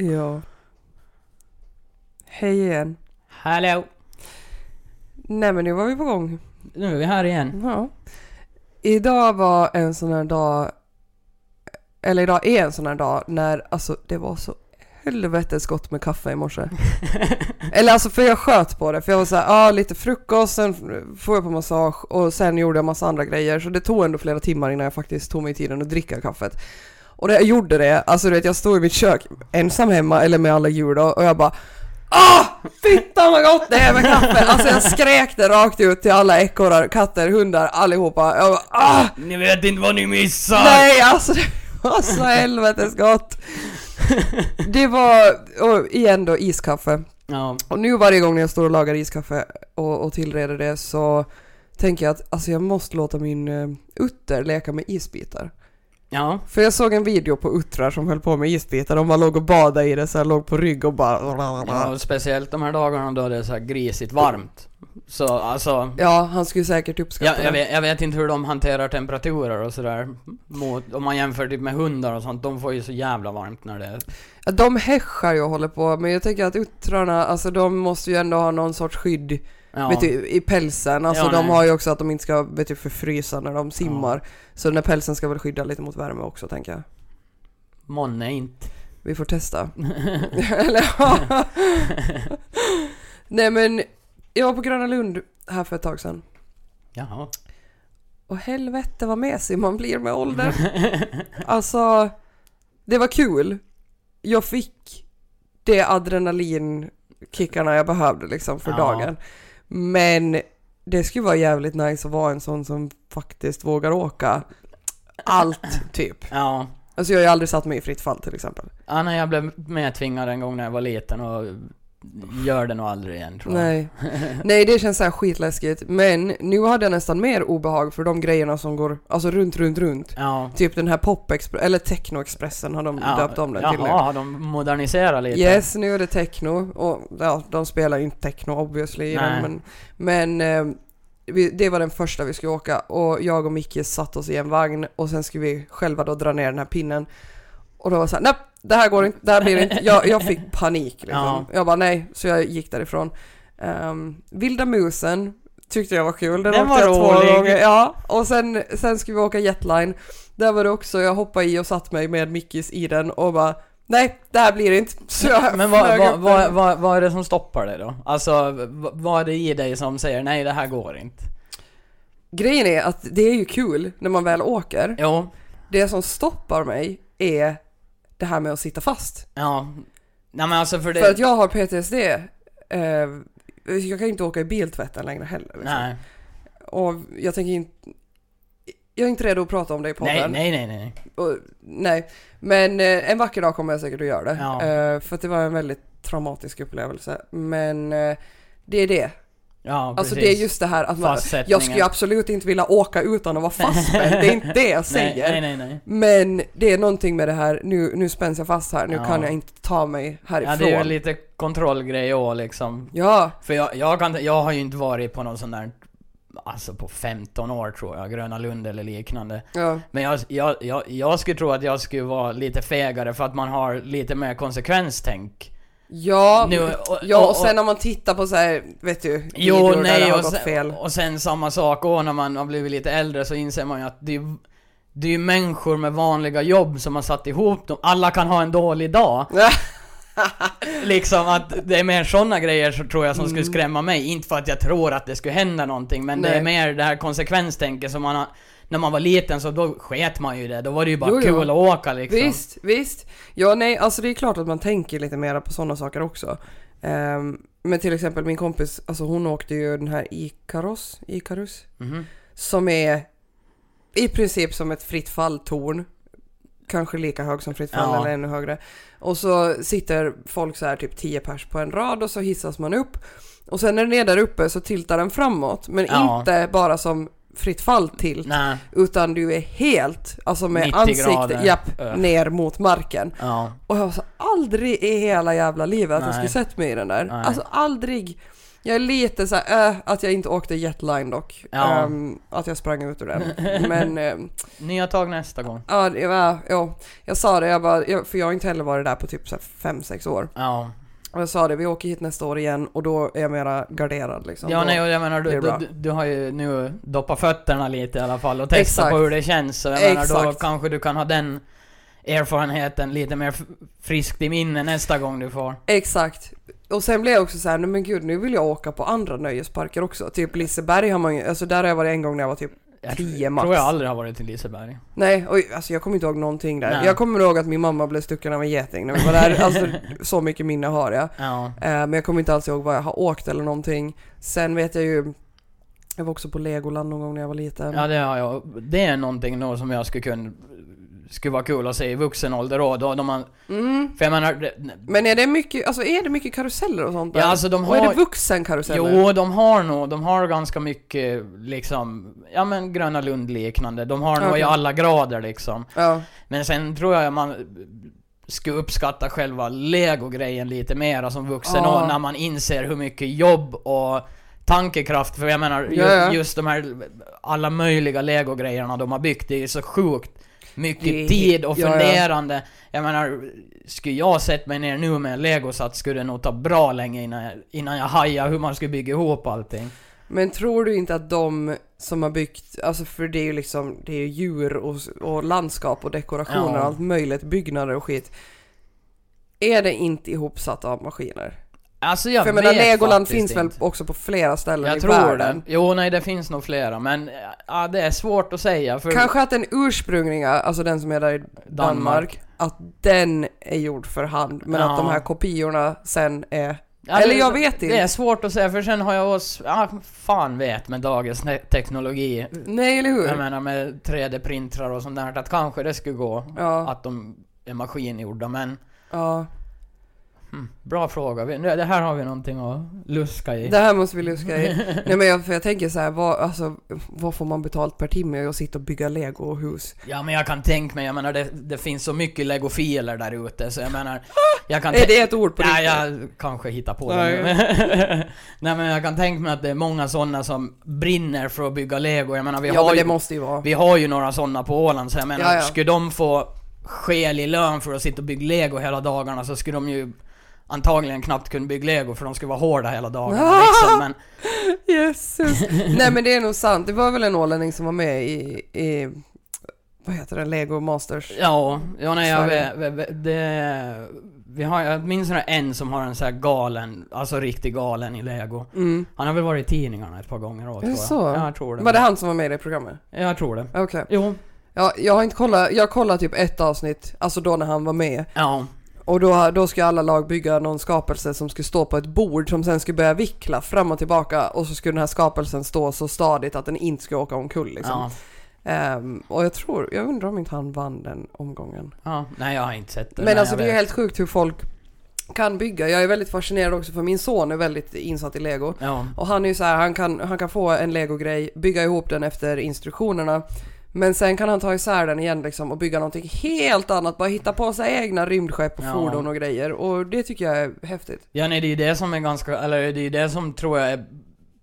Ja. Hej igen. Hallå! Nej men nu var vi på gång. Nu är vi här igen. Ja. Idag var en sån här dag, eller idag är en sån här dag när alltså det var så helvetes gott med kaffe i morse. eller alltså för jag sköt på det för jag var såhär, ja ah, lite frukost, sen får jag på massage och sen gjorde jag massa andra grejer så det tog ändå flera timmar innan jag faktiskt tog mig tiden att dricka kaffet. Och när jag gjorde det, alltså du vet jag stod i mitt kök ensam hemma eller med alla djur då och jag bara Ah! Fittan vad gott det är med kaffe! Alltså jag skrek det rakt ut till alla ekorrar, katter, hundar, allihopa. Jag bara ah! Ni vet inte vad ni missar! Nej alltså det var så helvetes gott! Det var, och igen då iskaffe. Ja. Och nu varje gång när jag står och lagar iskaffe och, och tillreder det så tänker jag att alltså jag måste låta min uh, utter leka med isbitar. Ja. För jag såg en video på uttrar som höll på med isbitar, de bara låg och badade i det så här, låg på rygg och bara... ja och speciellt de här dagarna då det är så här grisigt varmt. Så alltså... Ja, han skulle säkert uppskatta Jag, jag, vet, jag vet inte hur de hanterar temperaturer och sådär. Mot, om man jämför typ med hundar och sånt, de får ju så jävla varmt när det är... Ja, de häschar ju och håller på, men jag tänker att uttrarna, alltså de måste ju ändå ha någon sorts skydd Ja. vet du, i pälsen. Alltså Ja, de nej. har ju också att de inte ska vet du, förfrysa när de simmar. Så den här pälsen ska väl skydda lite mot värme också tänker jag. Månne inte. Vi får testa. Eller ja. Nej men, jag var på Gröna Lund här för ett tag sedan. Jaha. Och helvete vad mesig man blir med åldern. Alltså, det var kul. Jag fick det adrenalinkickarna jag behövde liksom för Ja. dagen. Men det skulle vara jävligt nice att vara en sån som faktiskt vågar åka allt typ. Ja. Alltså jag har ju aldrig satt mig i fritt fall till exempel. Ja, nej, jag blev medtvingad en gång när jag var liten och gör det nog aldrig igen tror jag. Nej. Nej det känns såhär skitläskigt. Men nu hade jag nästan mer obehag för de grejerna som går alltså runt, runt, runt. Ja. Typ den här pop eller techno-expressen har de ja. döpt om den till nu. Jaha, har de moderniserat lite? Yes, nu är det techno och ja, de spelar inte techno obviously i den, Nej. men, men eh, vi, det var den första vi skulle åka och jag och Micke satt oss i en vagn och sen skulle vi själva då dra ner den här pinnen och då var det såhär, nej det här går inte, det här blir inte, jag, jag fick panik liksom. Ja. Jag bara nej, så jag gick därifrån. Um, Vilda musen tyckte jag var kul, den, Den åkte var jag två gånger. Ja, och sen, sen skulle vi åka jetline. Där var det också, jag hoppade i och satt mig med Mickis i den och bara nej, det här blir inte. Så jag Men vad, vad, vad, vad, vad är det som stoppar dig då? Alltså, vad är det i dig som säger nej det här går inte? Grejen är att det är ju kul när man väl åker. Jo, Det som stoppar mig är det här med att sitta fast. ja. Nej men alltså för det... För att jag har PTSD. Eh, jag kan inte åka i biltvätten längre heller. Liksom. Nej, Och jag tänker inte... Jag är inte redo att prata om det i podden. nej, nej, nej, nej. Och, nej. Men eh, en vacker dag kommer jag säkert att göra det. Ja. Eh, för att det var en väldigt traumatisk upplevelse. Men eh, det är det. Ja, Alltså det är just det här att man, jag skulle absolut inte vilja åka utan att vara fastspänd. det är inte det jag säger. Nej, nej, nej. Men det är någonting med det här, nu, nu spänns jag fast här, nu Ja. kan jag inte ta mig härifrån. Ja, det är ju lite kontrollgrej också liksom. Ja, För jag, jag, kan, jag har ju inte varit på någon sån där, alltså på 15 år tror jag, Gröna Lund eller liknande. ja, Men jag, jag, jag, jag skulle tro att jag skulle vara lite fegare för att man har lite mer konsekvenstänk. Ja, Nu, och- ja och- och sen när man tittar på så här, vet du, Jo, videor där nej, det har och gått sen, fel. och sen samma sak och när man har blivit lite äldre så inser man ju att det är, det är ju människor med vanliga jobb som har satt ihop dem. Alla kan ha en dålig dag. liksom att det är mer sådana grejer så tror jag som skulle skrämma mig. Inte för att jag tror att det skulle hända någonting, men det Nej. är mer det här konsekvenstänket som man har... När man var liten så då sket man ju det, då var det ju bara Jo, jo. kul att åka liksom. Visst, visst. Ja, nej, alltså det är klart att man tänker lite mer på sådana saker också. Ehm, men till exempel min kompis, alltså hon åkte ju den här Ikaros, Ikarus, Mhm. som är i princip som ett fritt falltorn. Kanske lika hög som fritt fall Ja. eller ännu högre. Och så sitter folk så här typ 10 pers på en rad och så hissas man upp. Och sen när den är där uppe så tiltar den framåt. Men Ja. inte bara som fritt fall till. Nej. Utan du är helt, alltså med 90 ansiktet, japp, Öh. ner mot marken. Ja. Och jag har så aldrig i hela jävla livet att jag Nej. skulle sett mig i den där. Nej. Alltså aldrig. Jag är lite så här, äh, att jag inte åkte jetline dock. Ja. Ehm, att jag sprang ut ur den. Men ehm, Nya tag nästa gång. ja, det var, ja, jag sa det, jag bara, jag, för jag har inte heller varit där på typ 5-6 år. Ja. Och jag sa det, vi åker hit nästa år igen och då är jag mera garderad liksom. Ja Då- nej och jag menar du, du, du, har ju nu doppat fötterna lite i alla fall och testat Exakt. på hur det känns så jag menar då Exakt. kanske du kan ha den erfarenheten lite mer friskt i minne nästa gång du får. Exakt. Och sen blev jag också så här, nej men gud nu vill jag åka på andra nöjesparker också. Typ Liseberg har man ju, alltså där har jag varit en gång när jag var typ Jag 10 max. tror jag aldrig har varit till Liseberg. Nej, oj, alltså jag kommer inte ihåg någonting där. Nej. Jag kommer ihåg att min mamma blev stucken av en geting när vi var där. Alltså så mycket minne har jag. Ja. Eh, men jag kommer inte alls ihåg vad jag har åkt eller någonting. Sen vet jag ju, jag var också på Legoland någon gång när jag var liten. Ja det har jag. Det är någonting då som jag skulle kunna skulle vara kul att se i vuxen ålder då, då, då man, Mm. för jag menar, det- Men är det mycket, alltså är det mycket karuseller och sånt där? ja alltså de Och är har, det vuxenkaruseller? jo de har nog, de har ganska mycket liksom, ja men Gröna Lund liknande, de har nog Okej. i alla grader liksom. Ja. Men sen tror jag man skulle uppskatta själva Lego-grejen lite mer som vuxen Ja. och när man inser hur mycket jobb och tankekraft, för jag menar ju, Ja, ja. just de här alla möjliga Lego-grejerna de har byggt, det är så sjukt mycket tid och ja, ja. funderande. Jag menar, skulle jag sett mig ner nu med en Lego-sats skulle det nog ta bra länge innan jag, innan jag hajar hur man ska bygga ihop allting. Men tror du inte att de som har byggt, alltså för det är ju liksom, det är ju djur och, och landskap och dekorationer Ja. och allt möjligt, byggnader och skit. Är det inte ihopsatt av maskiner? Alltså jag för jag menar Legoland finns väl inte. också på flera ställen Jag i tror världen? det. Jo, nej det finns nog flera, men ja, det är svårt att säga för Kanske att den ursprungliga, alltså den som är där i Danmark, Danmark. att den är gjord för hand, men Ja. att de här kopiorna sen är... Ja, Eller jag vet inte. Det är svårt att säga för sen har jag oss, ja fan vet med dagens teknologi. Nej, eller hur? Jag menar med 3D-printrar och sånt där, att kanske det skulle gå Ja, att de är maskingjorda men ja. Hmm, Bra fråga, det här har vi någonting att luska i. Det här måste vi luska i. Nej men jag, för jag tänker så här, vad, alltså, vad får man betalt per timme och sitta och bygga lego och hus? Ja men jag kan tänka mig, jag menar det, det finns så mycket legofiler där ute så jag menar Jag kan Är det ett ord på Ja, riktigt? jag kanske hittar på Nej. det nu. Nej men jag kan tänka mig att det är många sådana som brinner för att bygga lego. Jag menar vi Ja har men ju det måste ju vara. Vi har ju några sådana på Åland, så jag menar, Ja, ja. skulle de få skälig lön för att sitta och bygga lego hela dagarna så skulle de ju antagligen knappt kunna bygga lego för de skulle vara hårda hela dagarna Ah! liksom. Men Jesus! Nej men det är nog sant, det var väl en ålänning som var med i, i vad heter det, Lego Masters? ja, ja nej jag vet, det... Vi har, jag minns en som har en så här galen, alltså riktigt galen i lego. Mm. Han har väl varit i tidningarna ett par gånger också Är det så? Ja, jag tror det. Var det han som var med i det programmet? Jag tror det. Okej. Jo. Ja, jag har inte kollat, jag kollade typ ett avsnitt, alltså då när han var med. Ja. Och då, då ska alla lag bygga någon skapelse som skulle stå på ett bord som sen skulle börja vickla fram och tillbaka och så skulle den här skapelsen stå så stadigt att den inte skulle åka omkull liksom. Ja. Ehm, och jag tror, jag undrar om inte han vann den omgången. ja. Nej jag har inte sett det. Men nej, alltså det är helt sjukt hur folk kan bygga. Jag är väldigt fascinerad också för min son är väldigt insatt i lego. Ja. Och han är ju så här, han kan, han kan få en legogrej, bygga ihop den efter instruktionerna. Men sen kan han ta isär den igen liksom och bygga någonting helt annat. Bara hitta på sig egna rymdskepp och Ja. fordon och grejer. Och det tycker jag är häftigt. Ja nej, det är ju det som är ganska, eller det är ju det som tror jag är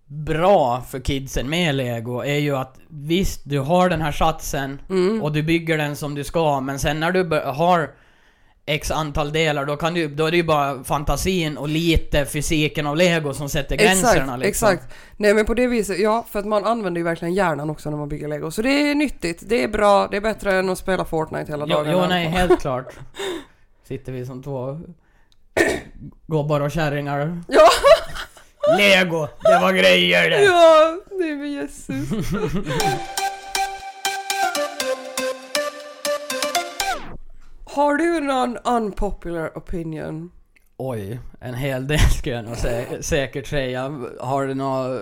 bra för kidsen med lego, är ju att visst, du har den här satsen Mm. och du bygger den som du ska, men sen när du har X antal delar, då kan du, då är det ju bara fantasin och lite fysiken av lego som sätter gränserna Exakt, liksom. exakt. Nej men på det viset, ja för att man använder ju verkligen hjärnan också när man bygger lego. Så det är nyttigt, det är bra, det är bättre än att spela Fortnite hela Jo, dagen. jo nej, helt klart. Sitter vi som två gobbar och kärringar. Ja, Lego, det var grejer det! ja, nej men Jesus. Har du någon unpopular opinion? Oj, en hel del skulle jag nog sä- säkert säga. Har du nå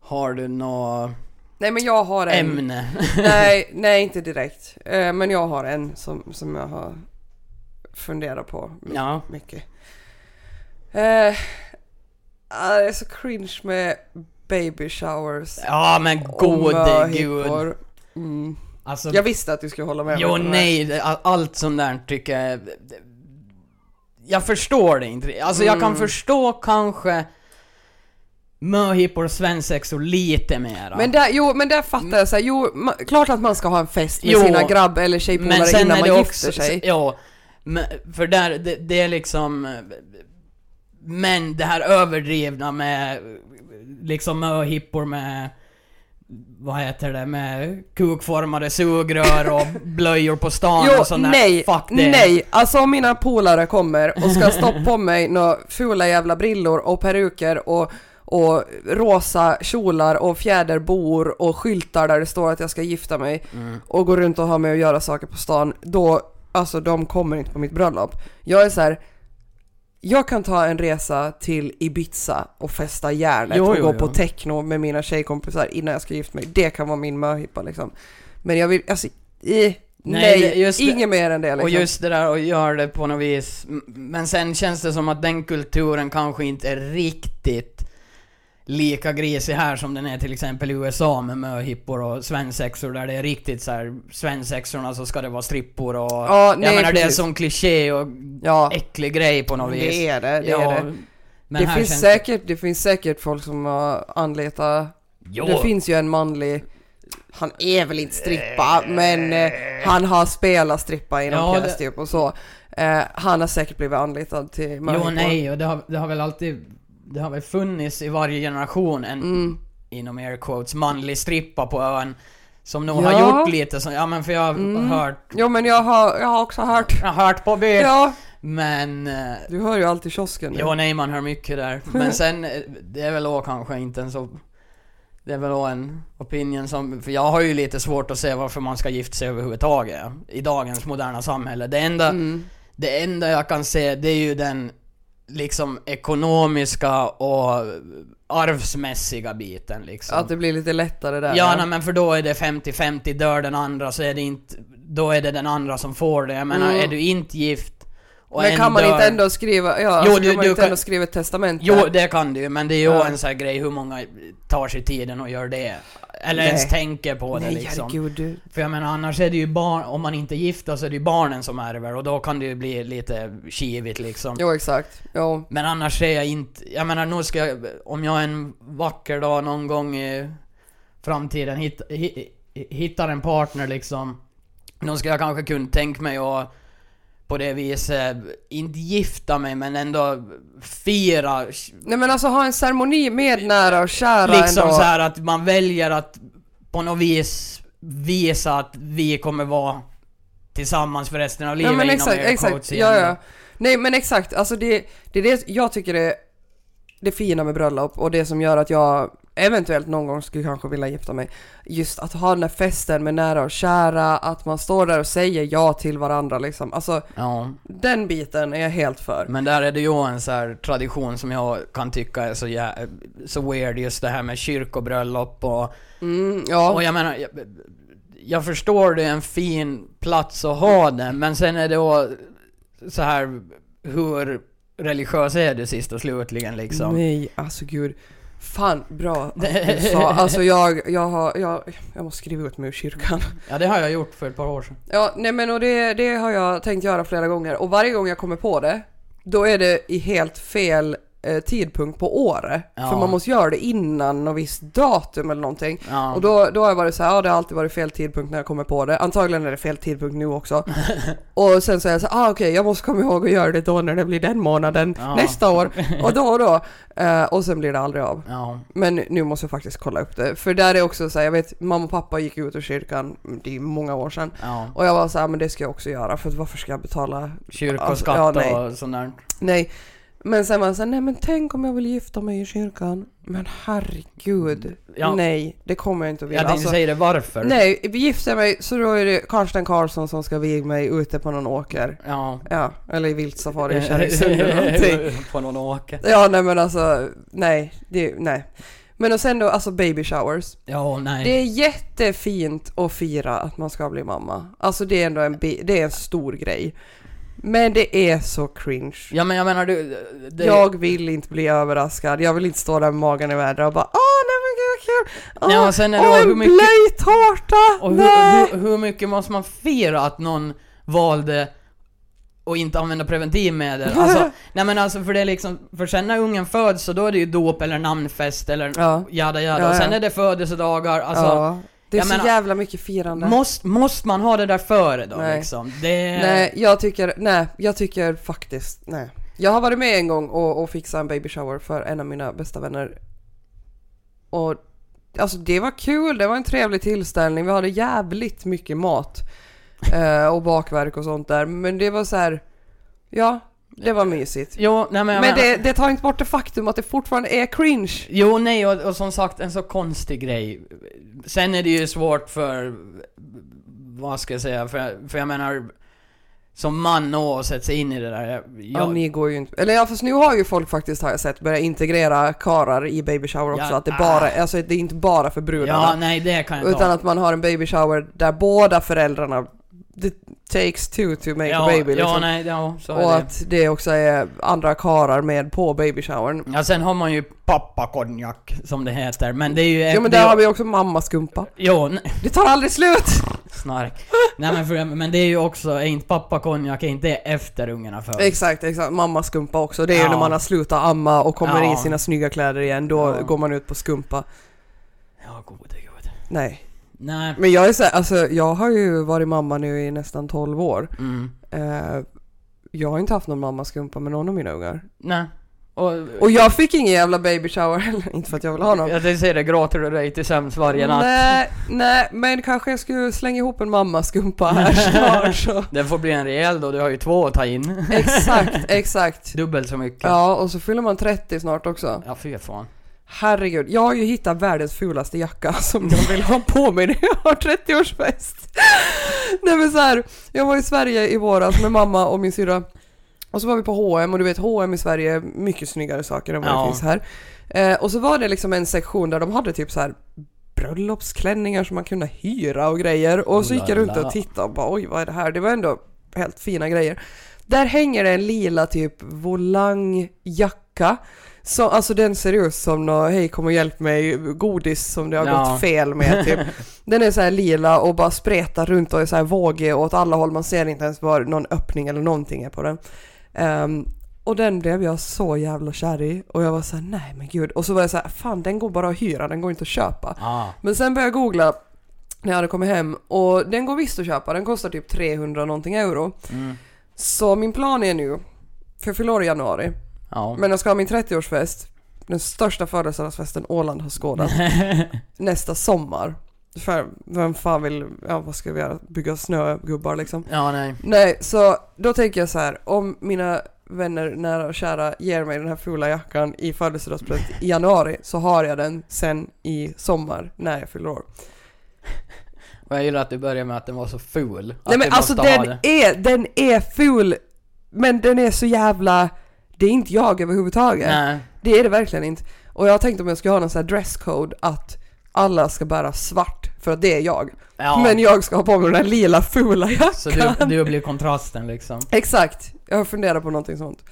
Har du nå Nej men jag har en. ämne? Nej, nej inte direkt. Eh, men jag har en som, som jag har funderat på Ja. mycket. Eh, ah, det är så cringe med baby showers Ja men gode gud. Mm. Alltså, Jag visste att du skulle hålla med jo mig nej, allt sånt där tycker jag... Jag förstår det inte. Alltså jag kan Mm. förstå kanske möhippor och svensexor lite mera. Men där, jo, men där fattar jag så här, jo, ma- klart att man ska ha en fest med Jo, sina grabb eller tjejpolare innan man gifter sig. Ja, men, för där, det, det är liksom... Men det här överdrivna med liksom möhippor med vad heter det, med kukformade sugrör och blöjor på stan Jo, och sånt nej, Fuck det. nej, alltså om mina polare kommer och ska stoppa på mig några fula jävla brillor och peruker och, och rosa kjolar och fjäderbor och skyltar där det står att jag ska gifta mig Mm. och gå runt och ha med och göra saker på stan, då, alltså de kommer inte på mitt bröllop. Jag är så här. Jag kan ta en resa till Ibiza och festa järnet Jo, och jo, gå jo. på techno med mina tjejkompisar innan jag ska gifta mig. Det kan vara min möhippa liksom. Men jag vill, alltså, i, nej, det- inget mer än det liksom. Och just det där att göra det på något vis, men sen känns det som att den kulturen kanske inte är riktigt lika grisig här som den är till exempel i USA med möhippor och svensexor där det är riktigt så här svensexorna så ska det vara strippor och... Ja, nej, jag menar det är precis. som kliché och ja, äcklig grej på något vis. det är det, det ja, är det. Men det finns känns säkert, det finns säkert folk som har anlitat, Jo, det finns ju en manlig han är väl inte strippa, men eh, han har spelat strippa i någon Ja, pjäs det- typ och så. Eh, han har säkert blivit anlitad till jo möhippor. nej, och det har, det har väl alltid... Det har väl funnits i varje generation en, Mm. inom air quotes, manlig strippa på ön. Som nog Ja. har gjort lite så, ja men för jag har Mm. hört, Jo men jag har, jag har också hört. jag har hört på by, Ja, men... eh, du hör ju alltid kiosken. Jo nej man hör mycket där. Men sen, eh, det är väl då kanske inte en så... Det är väl då en opinion som, för jag har ju lite svårt att se varför man ska gifta sig överhuvudtaget i dagens moderna samhälle. Det enda, Mm. det enda jag kan se det är ju den liksom ekonomiska och arvsmässiga biten liksom. Att det blir lite lättare där. Ja, nej, men för då är det 50-50, dör den andra så är det inte, då är det den andra som får det. Jag menar, Mm. är du inte gift och men en kan man dör, inte ändå skriva, ja, Jo, alltså, du- kan man du inte kan- ändå skriva ett testamente? Jo, det kan du ju, men det är ju Ja. en sån här grej hur många tar sig tiden och gör det. Eller Nej. ens tänker på det Nej liksom. herregud, du. För jag menar annars är det ju barn, om man inte är gifta så är det ju barnen som ärver och då kan det ju bli lite kivigt liksom. Jo exakt, jo. Men annars är jag inte, jag menar nu ska jag, om jag en vacker dag någon gång i framtiden hitt, hi, hittar en partner liksom. Då ska jag kanske kunna tänka mig att på det viset, inte gifta mig men ändå fira Nej men alltså ha en ceremoni med nära och kära Liksom ändå. så här att man väljer att på något vis visa att vi kommer vara tillsammans för resten av livet Ja men inom exakt, air exakt. Ja, ja. Nej men exakt, alltså det, det är det jag tycker är det fina med bröllop och det som gör att jag eventuellt någon gång skulle kanske vilja gifta mig. Just att ha den här festen med nära och kära, att man står där och säger ja till varandra liksom. Alltså Ja, den biten är jag helt för. men där är det ju en så här tradition som jag kan tycka är så, jä- så weird, just det här med kyrkobröllop och... Mm, ja. Och jag menar, jag, jag förstår det är en fin plats att ha det, men sen är det då så här hur religiös är du sist och slutligen liksom? Nej, alltså gud. Fan, bra att du sa. Alltså jag, jag har, jag, jag måste skriva ut mig ur kyrkan. Ja, det har jag gjort för ett par år sedan. Ja, nej men och det, det har jag tänkt göra flera gånger och varje gång jag kommer på det, då är det i helt fel tidpunkt på året. Ja. För man måste göra det innan något visst datum eller någonting. Ja. Och då, då har jag varit så här, ja det har alltid varit fel tidpunkt när jag kommer på det. Antagligen är det fel tidpunkt nu också. och sen så är jag så här, ah okej jag måste komma ihåg att göra det då när det blir den månaden Ja. nästa år. Och då och då. Eh, och sen blir det aldrig av. Men nu måste jag faktiskt kolla upp det. För där är också så här, jag vet mamma och pappa gick ut ur kyrkan, det är många år sedan. Och jag var så här, men det ska jag också göra för varför ska jag betala? Kyrkoskatt Alltså, och sånt där. Nej. Men sen var jag så här, nej men tänk om jag vill gifta mig i kyrkan. Men herregud. Ja. Nej, det kommer jag inte att vilja. Jag tänkte Alltså, säga det varför. nej, gifter jag mig så då är det Karsten Karlsson som ska viga mig ute på någon åker. Ja. Ja, eller i viltsafari i Kärriksund eller någonting. På någon åker. Ja, nej men alltså, nej, det, nej. Men och sen då, alltså baby showers. Ja, nej. Det är jättefint att fira att man ska bli mamma. Alltså det är ändå en, bi- det är en stor grej. Men det är så cringe. Ja men jag menar du, det, Jag vill inte bli överraskad. Jag vill inte stå där med magen i vädret och bara Åh nej kul! Åh, Ja, och sen är det åh, hur en mycket- blöjtårta! Och hur, hur, hur mycket måste man fira att någon valde att inte använda preventivmedel? Alltså, nej men alltså för det är liksom, för sen när ungen föds så då är det ju dop eller namnfest eller Ja. jada jada, Ja, och sen ja. är det födelsedagar, alltså ja. Det är så menar, jävla mycket firande. måste, måste man ha det där före då Nej. liksom? Det... Nej, jag tycker, nej, jag tycker faktiskt, nej. Jag har varit med en gång och, och fixat en baby shower för en av mina bästa vänner. Och alltså det var kul, det var en trevlig tillställning, vi hade jävligt mycket mat. Eh, och bakverk och sånt där, men det var så här. ja, det var mysigt. Jo, nej men Men det, det tar inte bort det faktum att det fortfarande är cringe. Jo, nej och, och som sagt en så konstig grej. Sen är det ju svårt för, vad ska jag säga, för, för jag menar, som man och sätta sig in i det där. Jag, Ja, ni går ju inte, eller ja fast nu har ju folk faktiskt har jag sett börjat integrera karar i baby shower också, Ja, att det bara, ah. alltså det är inte bara för brudarna. ja, nej det kan jag Utan ta. att man har en baby shower där båda föräldrarna It takes two to make ja, a baby liksom. Ja, nej, ja, så är och det. att det också är andra karar med på baby showern. Ja, sen har man ju pappakonjak, som det heter, men det är ju... Jo men det, där har vi också mammaskumpa. Jo, nej, Det tar aldrig slut! snark. nej men, för, men det är ju också, är inte pappakonjak, är inte det efter ungarna föds? Exakt, exakt. Mammaskumpa också. Det är ju Ja. när man har slutat amma och kommer Ja. i sina snygga kläder igen. Då Ja. går man ut på skumpa. Ja, gode gud. Nej. Nej. Men jag är så här, alltså jag har ju varit mamma nu i nästan 12 år. Mm. Eh, jag har inte haft någon mammaskumpa med någon av mina ungar. Nej. Och, Och jag fick ingen jävla baby shower heller, inte för att jag vill ha någon. Jag tänkte säga det, gråter du dig till sömns varje natt? Nej, nej, men kanske jag skulle slänga ihop en mammaskumpa här snart så. Den får bli en rejäl då, du har ju två att ta in. Exakt, exakt. Dubbelt så mycket. Ja, och så fyller man 30 snart också. Ja, fy fan. Herregud, jag har ju hittat världens fulaste jacka som jag vill ha på mig när jag har 30-årsfest. Nej men så här, jag var i Sverige i våras med mamma och min syrra. Och så var vi på H&M och du vet H&M i Sverige mycket snyggare saker än vad Ja. det finns här. Eh, och så var det liksom en sektion där de hade typ så här bröllopsklänningar som man kunde hyra och grejer. Och så gick jag runt och tittade och bara oj vad är det här? Det var ändå helt fina grejer. Där hänger det en lila typ volangjacka. Så, alltså den ser ut som nå hej kom och hjälp mig, godis som det har Ja. gått fel med typ. Den är så här lila och bara spretar runt och är så här vågig åt alla håll. Man ser inte ens var någon öppning eller någonting är på den. Ehm, och den blev jag så jävla kär i. Och jag var så här, nej men gud. Och så var jag så här, fan den går bara att hyra, den går inte att köpa. Ah. Men sen började jag googla när jag hade kommit hem och den går visst att köpa, den kostar typ 300 någonting euro. Mm. Så min plan är nu, för jag fyller i januari, Ja. men jag ska ha min 30-årsfest, den största födelsedagsfesten Åland har skådat, nästa sommar. För vem fan vill, ja vad ska vi göra, bygga snögubbar liksom. ja, nej. Nej, så då tänker jag så här, om mina vänner nära och kära ger mig den här fula jackan i födelsedagspresent i januari så har jag den sen i sommar när jag fyller år. Och jag gillar att du börjar med att den var så ful. Nej men alltså den det. är, den är ful, men den är så jävla, det är inte jag överhuvudtaget. Nej. Det är det verkligen inte. Och jag har tänkt om jag ska ha någon sån här dresscode att alla ska bära svart för att det är jag. Ja. Men jag ska ha på mig den här lila fula jackan. Så du, du blir kontrasten liksom. Exakt, jag har funderat på någonting sånt.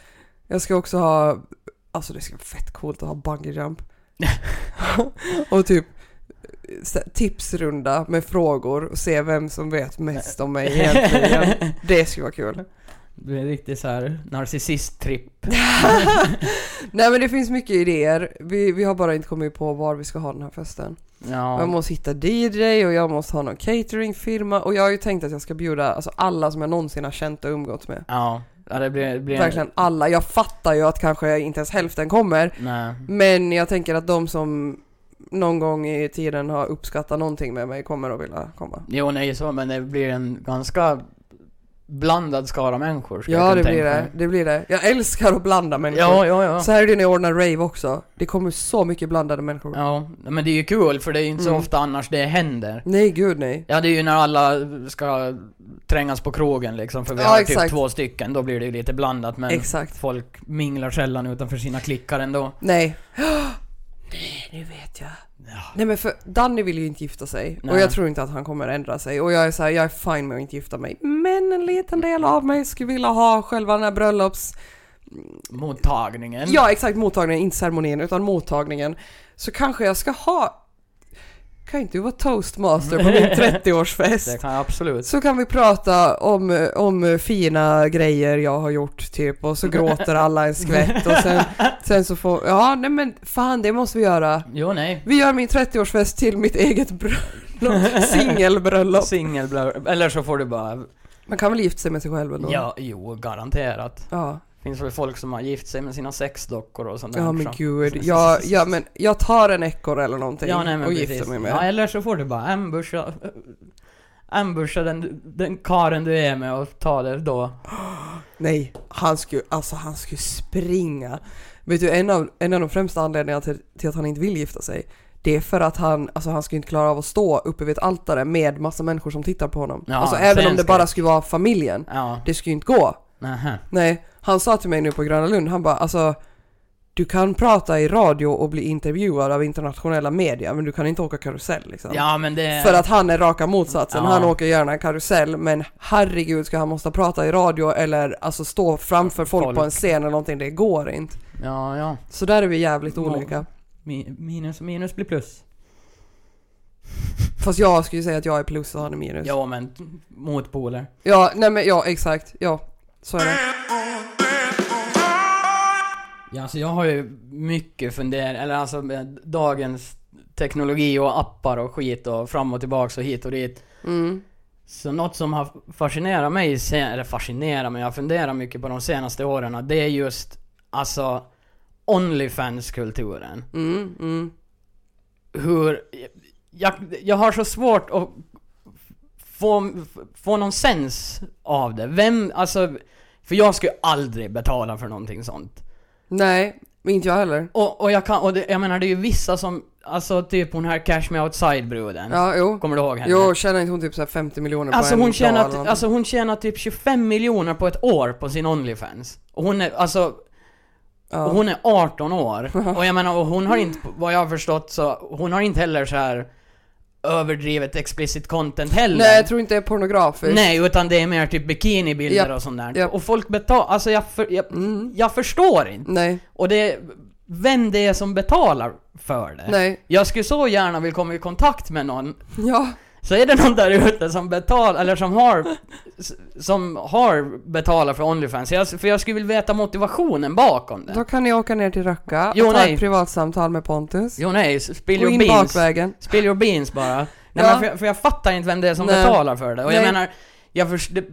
Jag ska också ha, alltså det ska vara fett coolt att ha bungee jump. och typ tipsrunda med frågor och se vem som vet mest om mig egentligen. Det skulle vara kul. Det blir riktigt så här narcissist-tripp. Nej men det finns mycket idéer. Vi, vi har bara inte kommit på var vi ska ha den här festen. Jag Ja. måste hitta DJ och jag måste ha någon cateringfirma och jag har ju tänkt att jag ska bjuda alltså alla som jag någonsin har känt och umgåtts med. Ja. Ja, det blir... Det blir Verkligen alla. Jag fattar ju att kanske inte ens hälften kommer. Nej. Men jag tänker att de som någon gång i tiden har uppskattat någonting med mig kommer att vilja komma. Jo, nej så, men det blir en ganska blandad skara människor. skulle Ja jag det kunna blir tänka det. mig. Det blir det. Jag älskar att blanda människor. Ja, ja, ja. Så här är det när jag ordnar rave också. Det kommer så mycket blandade människor. Ja, men det är ju kul för det är ju inte så Mm. ofta annars det händer. Nej gud nej. Ja, det är ju när alla ska trängas på krogen liksom, för vi Ja, har exakt. typ två stycken, då blir det ju lite blandat men Exakt. folk minglar sällan utanför sina klickar ändå. Nej. Nej, nu vet jag. Nej men för Danny vill ju inte gifta sig Nej. och jag tror inte att han kommer ändra sig och jag är så här, jag är fine med att inte gifta mig. Men en liten del av mig skulle vilja ha själva den här bröllops... Mottagningen. Ja exakt, mottagningen, inte ceremonin utan mottagningen. Så kanske jag ska ha kan inte du vara toastmaster på min 30-årsfest? Det kan jag absolut. Så kan vi prata om, om fina grejer jag har gjort typ och så gråter alla en skvätt och sen, sen så får, ja nej men fan det måste vi göra. Jo, nej. Vi gör min 30-årsfest till mitt eget bröllop, singelbröllop. Singelblur. Eller så får du bara... Man kan väl gifta sig med sig själv ändå? Ja, jo, garanterat. Ja, Finns väl folk som har gift sig med sina sexdockor och sånt där. ja men så- gud. Ja, ja men jag tar en ekorre eller någonting Ja, nej, och gifter mig med. Ja, eller så får du bara ambusha... Ambusha den, den karen du är med och ta det då. Nej, han skulle, alltså han skulle springa. Vet du, en av, en av de främsta anledningarna till, till att han inte vill gifta sig, det är för att han, alltså han skulle inte klara av att stå uppe vid ett altare med massa människor som tittar på honom. Ja, alltså även om det bara skulle vara familjen. Ja. Det skulle ju inte gå. Nähä. Nej, han sa till mig nu på Gröna Lund, han bara alltså du kan prata i radio och bli intervjuad av internationella media men du kan inte åka karusell liksom. Ja, men det... För att han är raka motsatsen. Ja. Han åker gärna karusell men herregud ska han måste prata i radio eller alltså stå framför folk, Folk. på en scen eller någonting, det går inte. Ja, ja. Så där är vi jävligt olika. Mi- Minus minus blir plus. Fast jag skulle ju säga att jag är plus och han är minus. Ja, men motpoler. Ja, nej men ja exakt, ja. Så är det. Ja, alltså jag har ju mycket funderat, eller alltså med dagens teknologi och appar och skit och fram och tillbaks och hit och dit. Mm. Så något som har fascinerat mig, eller fascinerat mig, jag har funderat mycket på de senaste åren, det är just alltså Onlyfans-kulturen. Mm, mm. Hur... Jag, jag har så svårt att få, få någon sens av det. Vem, alltså... För jag skulle aldrig betala för någonting sånt. Nej, inte jag heller. Och, och jag kan, och det, jag menar det är ju vissa som, alltså typ hon här Cash Me Outside-bruden. Ja, jo. Kommer du ihåg henne? Jo, tjänar inte hon typ så här 50 miljoner Alltså på en hon, dag tjänar, någonting? alltså hon tjänar typ 25 miljoner på ett år på sin Onlyfans. Och hon är, alltså, ja. hon är 18 år. Och jag menar, och hon har inte, vad jag har förstått så, hon har inte heller så här överdrivet explicit content heller. Nej, jag tror inte det är pornografiskt. Nej, utan det är mer typ bikinibilder Japp, och sånt där. japp. Och folk betalar, alltså jag, för, jag, Mm. jag förstår inte. Nej, Och det vem det är som betalar för det. nej. Jag skulle så gärna vilja komma i kontakt med någon. Ja, Så är det någon där ute som betalar, eller som har, som har betalat för Onlyfans. Jag, för jag skulle vilja veta motivationen bakom det. då kan ni åka ner till Röcka Jo, och ta nej. ett privatsamtal med Pontus. Jo nej, spill Gå your in beans. bakvägen. Spill your beans bara. Nej Ja. men för, jag- för jag fattar inte vem det är som Nej. betalar för det. Och jag Nej. menar, jag förs- det,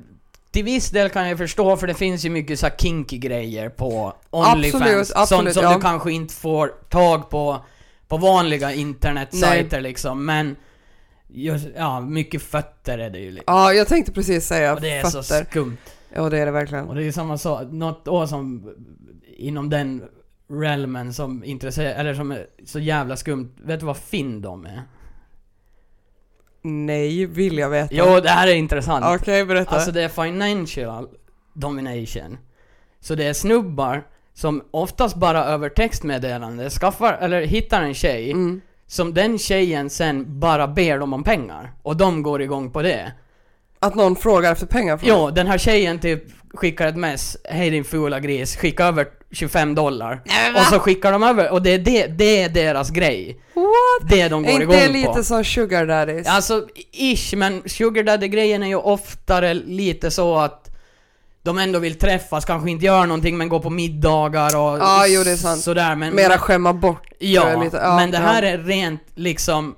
till viss del kan jag förstå för det finns ju mycket så kinky grejer på Onlyfans. Absolut, absolut, som som ja. du kanske inte får tag på på vanliga internetsajter liksom. Men ja, mycket fötter är det ju liksom. Ja, jag tänkte precis säga Och det är så fötter. skumt. Ja, det är det verkligen. Och det är ju samma sak, något år som inom den realmen som intresserar, eller som är så jävla skumt. Vet du vad Findom är? Nej, vill jag veta. Jo, det här är intressant. Okej, berätta. Alltså det är financial domination. Så det är snubbar som oftast bara över textmeddelande skaffar, eller hittar en tjej mm. Som den tjejen sen bara ber dem om pengar. Och de går igång på det. Att någon frågar efter pengar från Jo, den här tjejen typ skickar ett mess, hej din fula gris, skicka över 25 dollar. Och så skickar de över, och det är, det, det är deras grej. What? Det de Är går inte det igång lite på. som sugar daddies? Alltså, ish, men sugar daddy-grejen är ju oftare lite så att de ändå vill träffas, kanske inte gör någonting men går på middagar och Ja, jo, det är sant. sådär men... Mera skämma bort Ja, lite. Ja, men det här ja. är rent liksom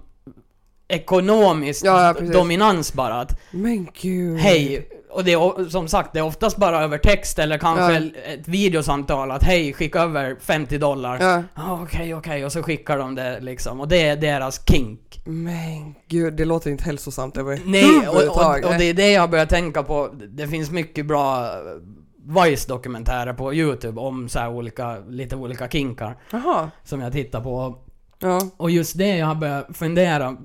ekonomiskt Ja, ja, dominans bara att hej, och det är som sagt det är oftast bara över text eller kanske Ja. ett videosamtal att hej, skicka över 50 dollar. Ja. Ah, Okej, okej, och så skickar de det liksom och det är deras kink. Men gud, det låter inte hälsosamt Nej, och, överhuvudtaget. och, och det är det jag börjar tänka på. Det finns mycket bra eh, Vice-dokumentärer på YouTube om så här olika, lite olika kinkar Jaha. som jag tittar på. Ja. Och just det jag har börjat fundera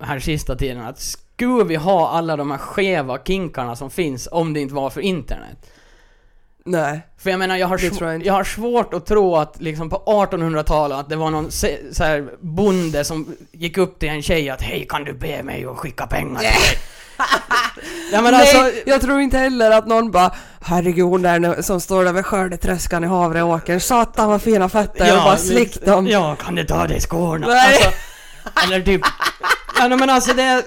här sista tiden att skulle vi ha alla de här skeva kinkarna som finns om det inte var för internet? Nej. För jag menar, jag har, sv- jag jag har svårt att tro att liksom på 1800-talet att det var någon se- så här bonde som gick upp till en tjej att Hej, kan du be mig att skicka pengar till dig? ja, men Nej, alltså, jag tror inte heller att någon bara Herregud hon där som står där vid skördetröskan i Havreåkern, satan vad fina fötter, och bara slick dem. Ja, kan du ta dig skorna? Nej. Alltså, eller typ, Ja, nej, men alltså det...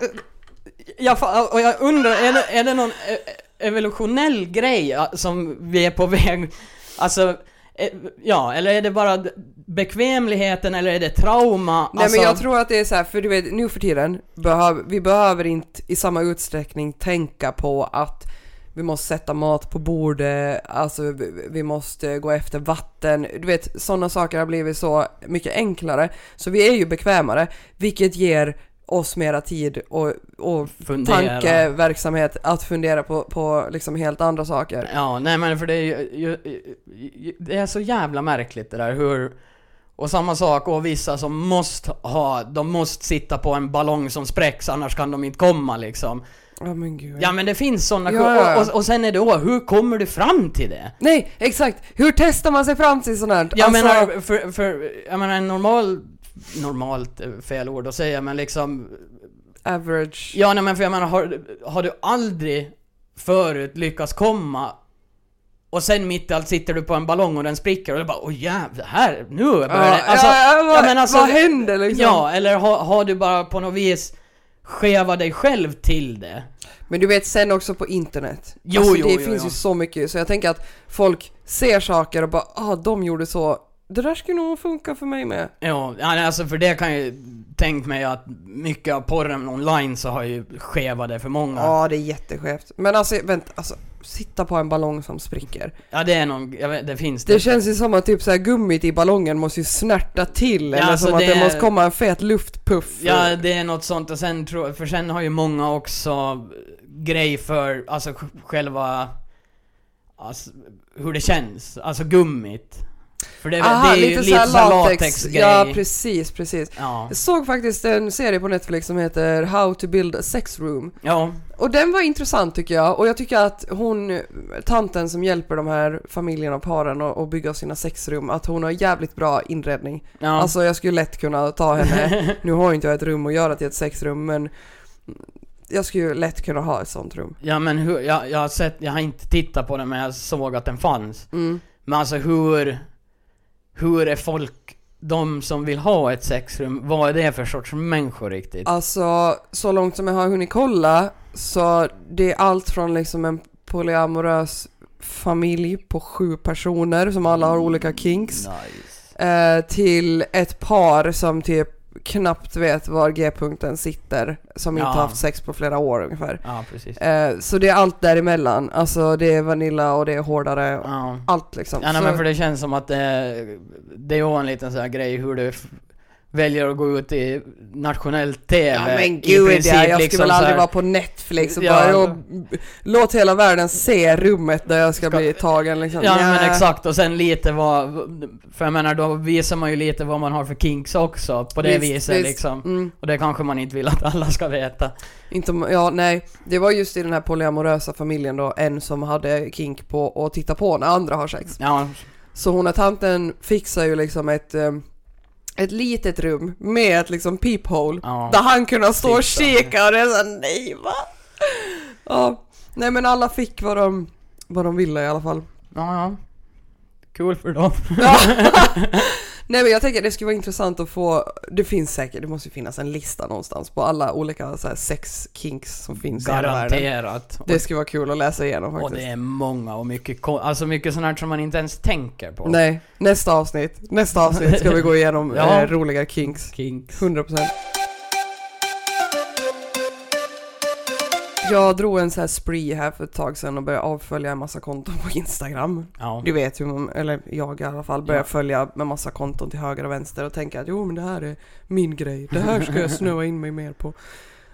Jag, och jag undrar, är det, är det någon e- evolutionell grej som vi är på väg... Alltså... eh, Ja, eller är det bara bekvämligheten eller är det trauma? Nej alltså, men jag tror att det är så här, för du vet nu för tiden, behöv, vi behöver inte i samma utsträckning tänka på att vi måste sätta mat på bordet, alltså vi, vi måste gå efter vatten, du vet sådana saker har blivit så mycket enklare. Så vi är ju bekvämare, vilket ger oss mera tid och, och Fundera. tankeverksamhet att fundera på, på liksom helt andra saker. Ja, nej men för det är ju, ju, det är så jävla märkligt det där hur... Och samma sak, och vissa som måste ha, de måste sitta på en ballong som spräcks annars kan de inte komma liksom. Ja men gud. Ja men det finns sådana Ja, ja, och, och sen är det då, hur kommer du fram till det? Nej, exakt! Hur testar man sig fram till sånt här? Jag Alltså- menar, för, för, jag menar en normal, normalt är fel ord att säga men liksom average. Ja nej men för jag menar, har, har du aldrig förut lyckats komma och sen mitt i allt sitter du på en ballong och den spricker och du bara åh jävlar, här, nu börjar det... Alltså, ja, ja, vad, ja, alltså- vad händer liksom? ja, eller har, har du bara på något vis skevat dig själv till det? Men du vet sen också på internet. Jo, alltså, jo, det jo, finns jo. ju så mycket så jag tänker att folk ser saker och bara ah de gjorde så. Det där skulle nog funka för mig med. Ja, alltså för det kan jag ju tänkt mig att mycket av porren online så har ju skevat det för många. Ja det är jätteskevt. Men alltså vänta, alltså sitta på en ballong som spricker. Ja det är någon, jag vet, det finns det. Det känns ju som att typ så här gummit i ballongen måste ju snärta till Ja, eller alltså, som att det- det måste komma en fet luftpuff. Ja, det är något sånt och sen tror för sen har ju många också grej för, alltså sj- själva, alltså, hur det känns, alltså gummit. För det, Aha, det är lite, lite, latexgrej. Ja precis, precis. ja. Jag såg faktiskt en serie på Netflix som heter How to build a sex room. Ja, Och den var intressant tycker jag och jag tycker att hon, tanten som hjälper de här familjerna och paren att bygga sina sexrum, att hon har jävligt bra inredning. ja. Alltså jag skulle lätt kunna ta henne, nu har ju inte jag ett rum att göra till ett sexrum men jag skulle ju lätt kunna ha ett sånt rum. ja men hur, jag, jag har sett, jag har inte tittat på den men jag såg att den fanns. Mm. Men alltså hur, hur är folk, de som vill ha ett sexrum, vad är det för sorts människor riktigt? Alltså så långt som jag har hunnit kolla så det är allt från liksom en polyamorös familj på sju personer som alla har olika kinks. Nice. eh, till ett par som typ knappt vet var G-punkten sitter, som inte Ja. har haft sex på flera år ungefär. Ja. Eh, så det är allt däremellan, alltså det är Vanilla och det är hårdare, Ja. allt liksom. Ja, nej, men för det känns som att det, det är ju en liten sån här grej hur du väljer att gå ut i nationell TV. ja men gud princip, ja, jag skulle liksom väl så aldrig här- vara på Netflix och Ja. bara och, låt hela världen se rummet där jag ska, Ska- bli tagen liksom. Ja men Nja. exakt, och sen lite vad... För jag menar, då visar man ju lite vad man har för kinks också, på det Visst, viset visst. liksom. Mm, Och det kanske man inte vill att alla ska veta. inte, ja nej, det var just i den här polyamorösa familjen då, en som hade kink på att titta på när andra har sex. Ja, Så hon och tanten fixar ju liksom ett, eh, ett litet rum med ett liksom peephole ja. där han kunde stå och kika och det är såhär, nej va? Ja, nej men alla fick vad de, vad de ville i alla fall. Ja, ja. Cool för dem. Nej men jag tänker det skulle vara intressant att få, det finns säkert, det måste ju finnas en lista någonstans på alla olika så här, sex kinks som finns i hela världen. Garanterat. Det skulle vara kul att läsa igenom Och faktiskt. det är många och mycket, alltså mycket sånt här som man inte ens tänker på. Nej, nästa avsnitt, nästa avsnitt ska vi gå igenom Ja. eh, roliga kinks. Kinks. 100% Jag drog en så här spree här för ett tag sedan och började avfölja en massa konton på Instagram. Ja. Du vet hur man, eller jag i alla fall, börjar Ja. följa med massa konton till höger och vänster och tänker att jo men det här är min grej, det här ska jag snöa in mig mer på.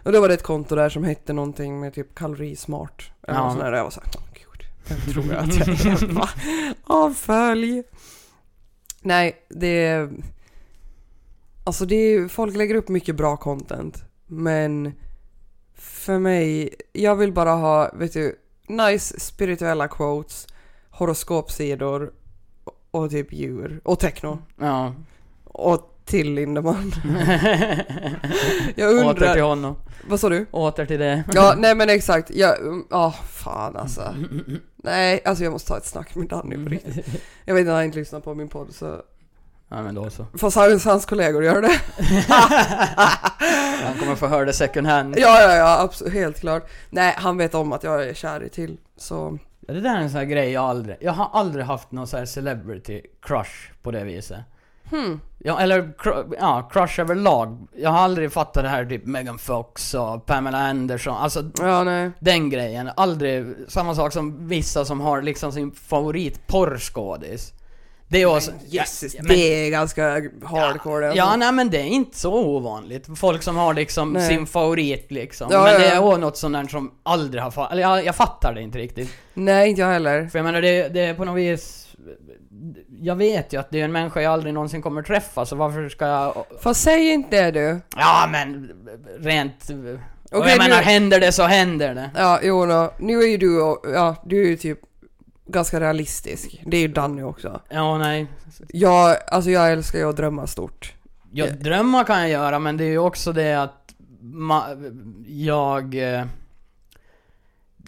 Och då var det ett konto där som hette någonting med typ kalorismart. Eller Ja. något sånt där. Jag var såhär, åh gud, vem tror jag att jag är? Va? Avfölj! Nej, det. Alltså det är, folk lägger upp mycket bra content. Men för mig, jag vill bara ha, vet du, nice spirituella quotes, horoskopsidor och, typ djur. Och techno. Ja. Och till Lindemann. Jag Åter till undrar, honom. vad sa du? Åter till det. Ja, nej men exakt. Ja, ah, fan alltså. Nej, alltså jag måste ta ett snack med Danny på riktigt. Jag vet att han inte lyssnar på min podd så Ja men då så. Fast hans, hans kollegor gör det. Han kommer få höra det second hand. Ja, ja, ja, absolut, helt klart. Nej, han vet om att jag är kär i till, så... Ja, Det där är en sån här grej jag aldrig... Jag har aldrig haft någon sån här celebrity crush på det viset. Hmm. Ja, eller ja, crush överlag. Jag har aldrig fattat det här typ Megan Fox och Pamela Anderson. Alltså Ja, nej. den grejen. Aldrig samma sak som vissa som har liksom sin favorit porrskådis. Det är också... Jesus, ja, men- det är ganska hardcore alltså. Ja, nej men det är inte så ovanligt. Folk som har liksom Nej. sin favorit liksom. Ja, men ja, det är ja. också något sånt där som aldrig har fattat. Eller jag, jag fattar det inte riktigt. Nej, inte jag heller. För jag menar det, det är på något vis... Jag vet ju att det är en människa jag aldrig någonsin kommer träffa, så varför ska jag... Fast säg inte det du. Ja men rent... Okej, jag menar, nu- händer det så händer det. Ja, jo då. Nu är ju du ja, du är ju typ ganska realistisk. Det är ju Danny också. Ja, nej. Jag, alltså jag älskar ju att drömma stort. Ja, Ja. drömmar kan jag göra, men det är ju också det att jag... eh,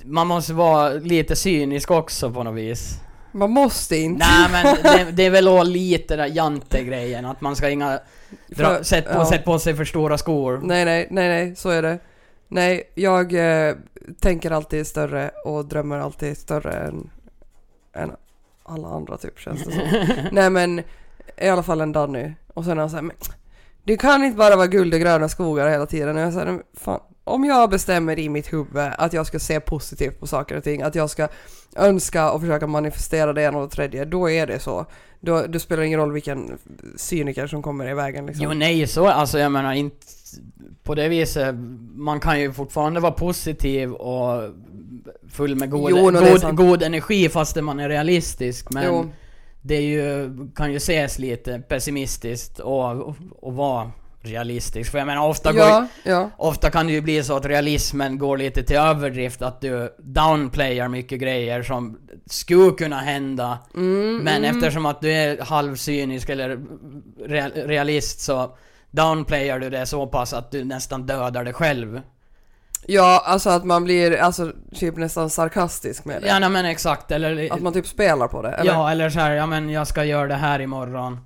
Man måste vara lite cynisk också på något vis. Man måste inte. Nej men det, det är väl också lite den jante-grejen, att man ska inga... Dra, För- sätt, på, ja. sätt på sig för stora skor. Nej, nej, nej, nej, så är det. Nej, jag eh, tänker alltid större och drömmer alltid större än, än alla andra typ känns det som. nej men, i alla fall en Danny. Och sen är han såhär, men det kan inte bara vara guld och gröna skogar hela tiden. Och jag säger, men fan, om jag bestämmer i mitt huvud att jag ska se positivt på saker och ting, att jag ska önska och försöka manifestera det ena och det tredje, då är det så. Då, då spelar det ingen roll vilken cyniker som kommer i vägen liksom. Jo nej, så alltså jag menar inte på det viset, man kan ju fortfarande vara positiv och full med god, Jo, god, god energi fastän man är realistisk. Men Jo. det är ju, kan ju ses lite pessimistiskt och, och, vara realistisk. För jag menar ofta, går, Ja, ja. ofta kan det ju bli så att realismen går lite till överdrift, att du downplayar mycket grejer som skulle kunna hända. Mm, Men mm. eftersom att du är halvcynisk eller real, realist så downplayar du det så pass att du nästan dödar dig själv. Ja, alltså att man blir alltså typ nästan sarkastisk med det. Ja nej, men exakt, eller... Att man typ spelar på det, eller? Ja, eller så här, ja men jag ska göra det här imorgon.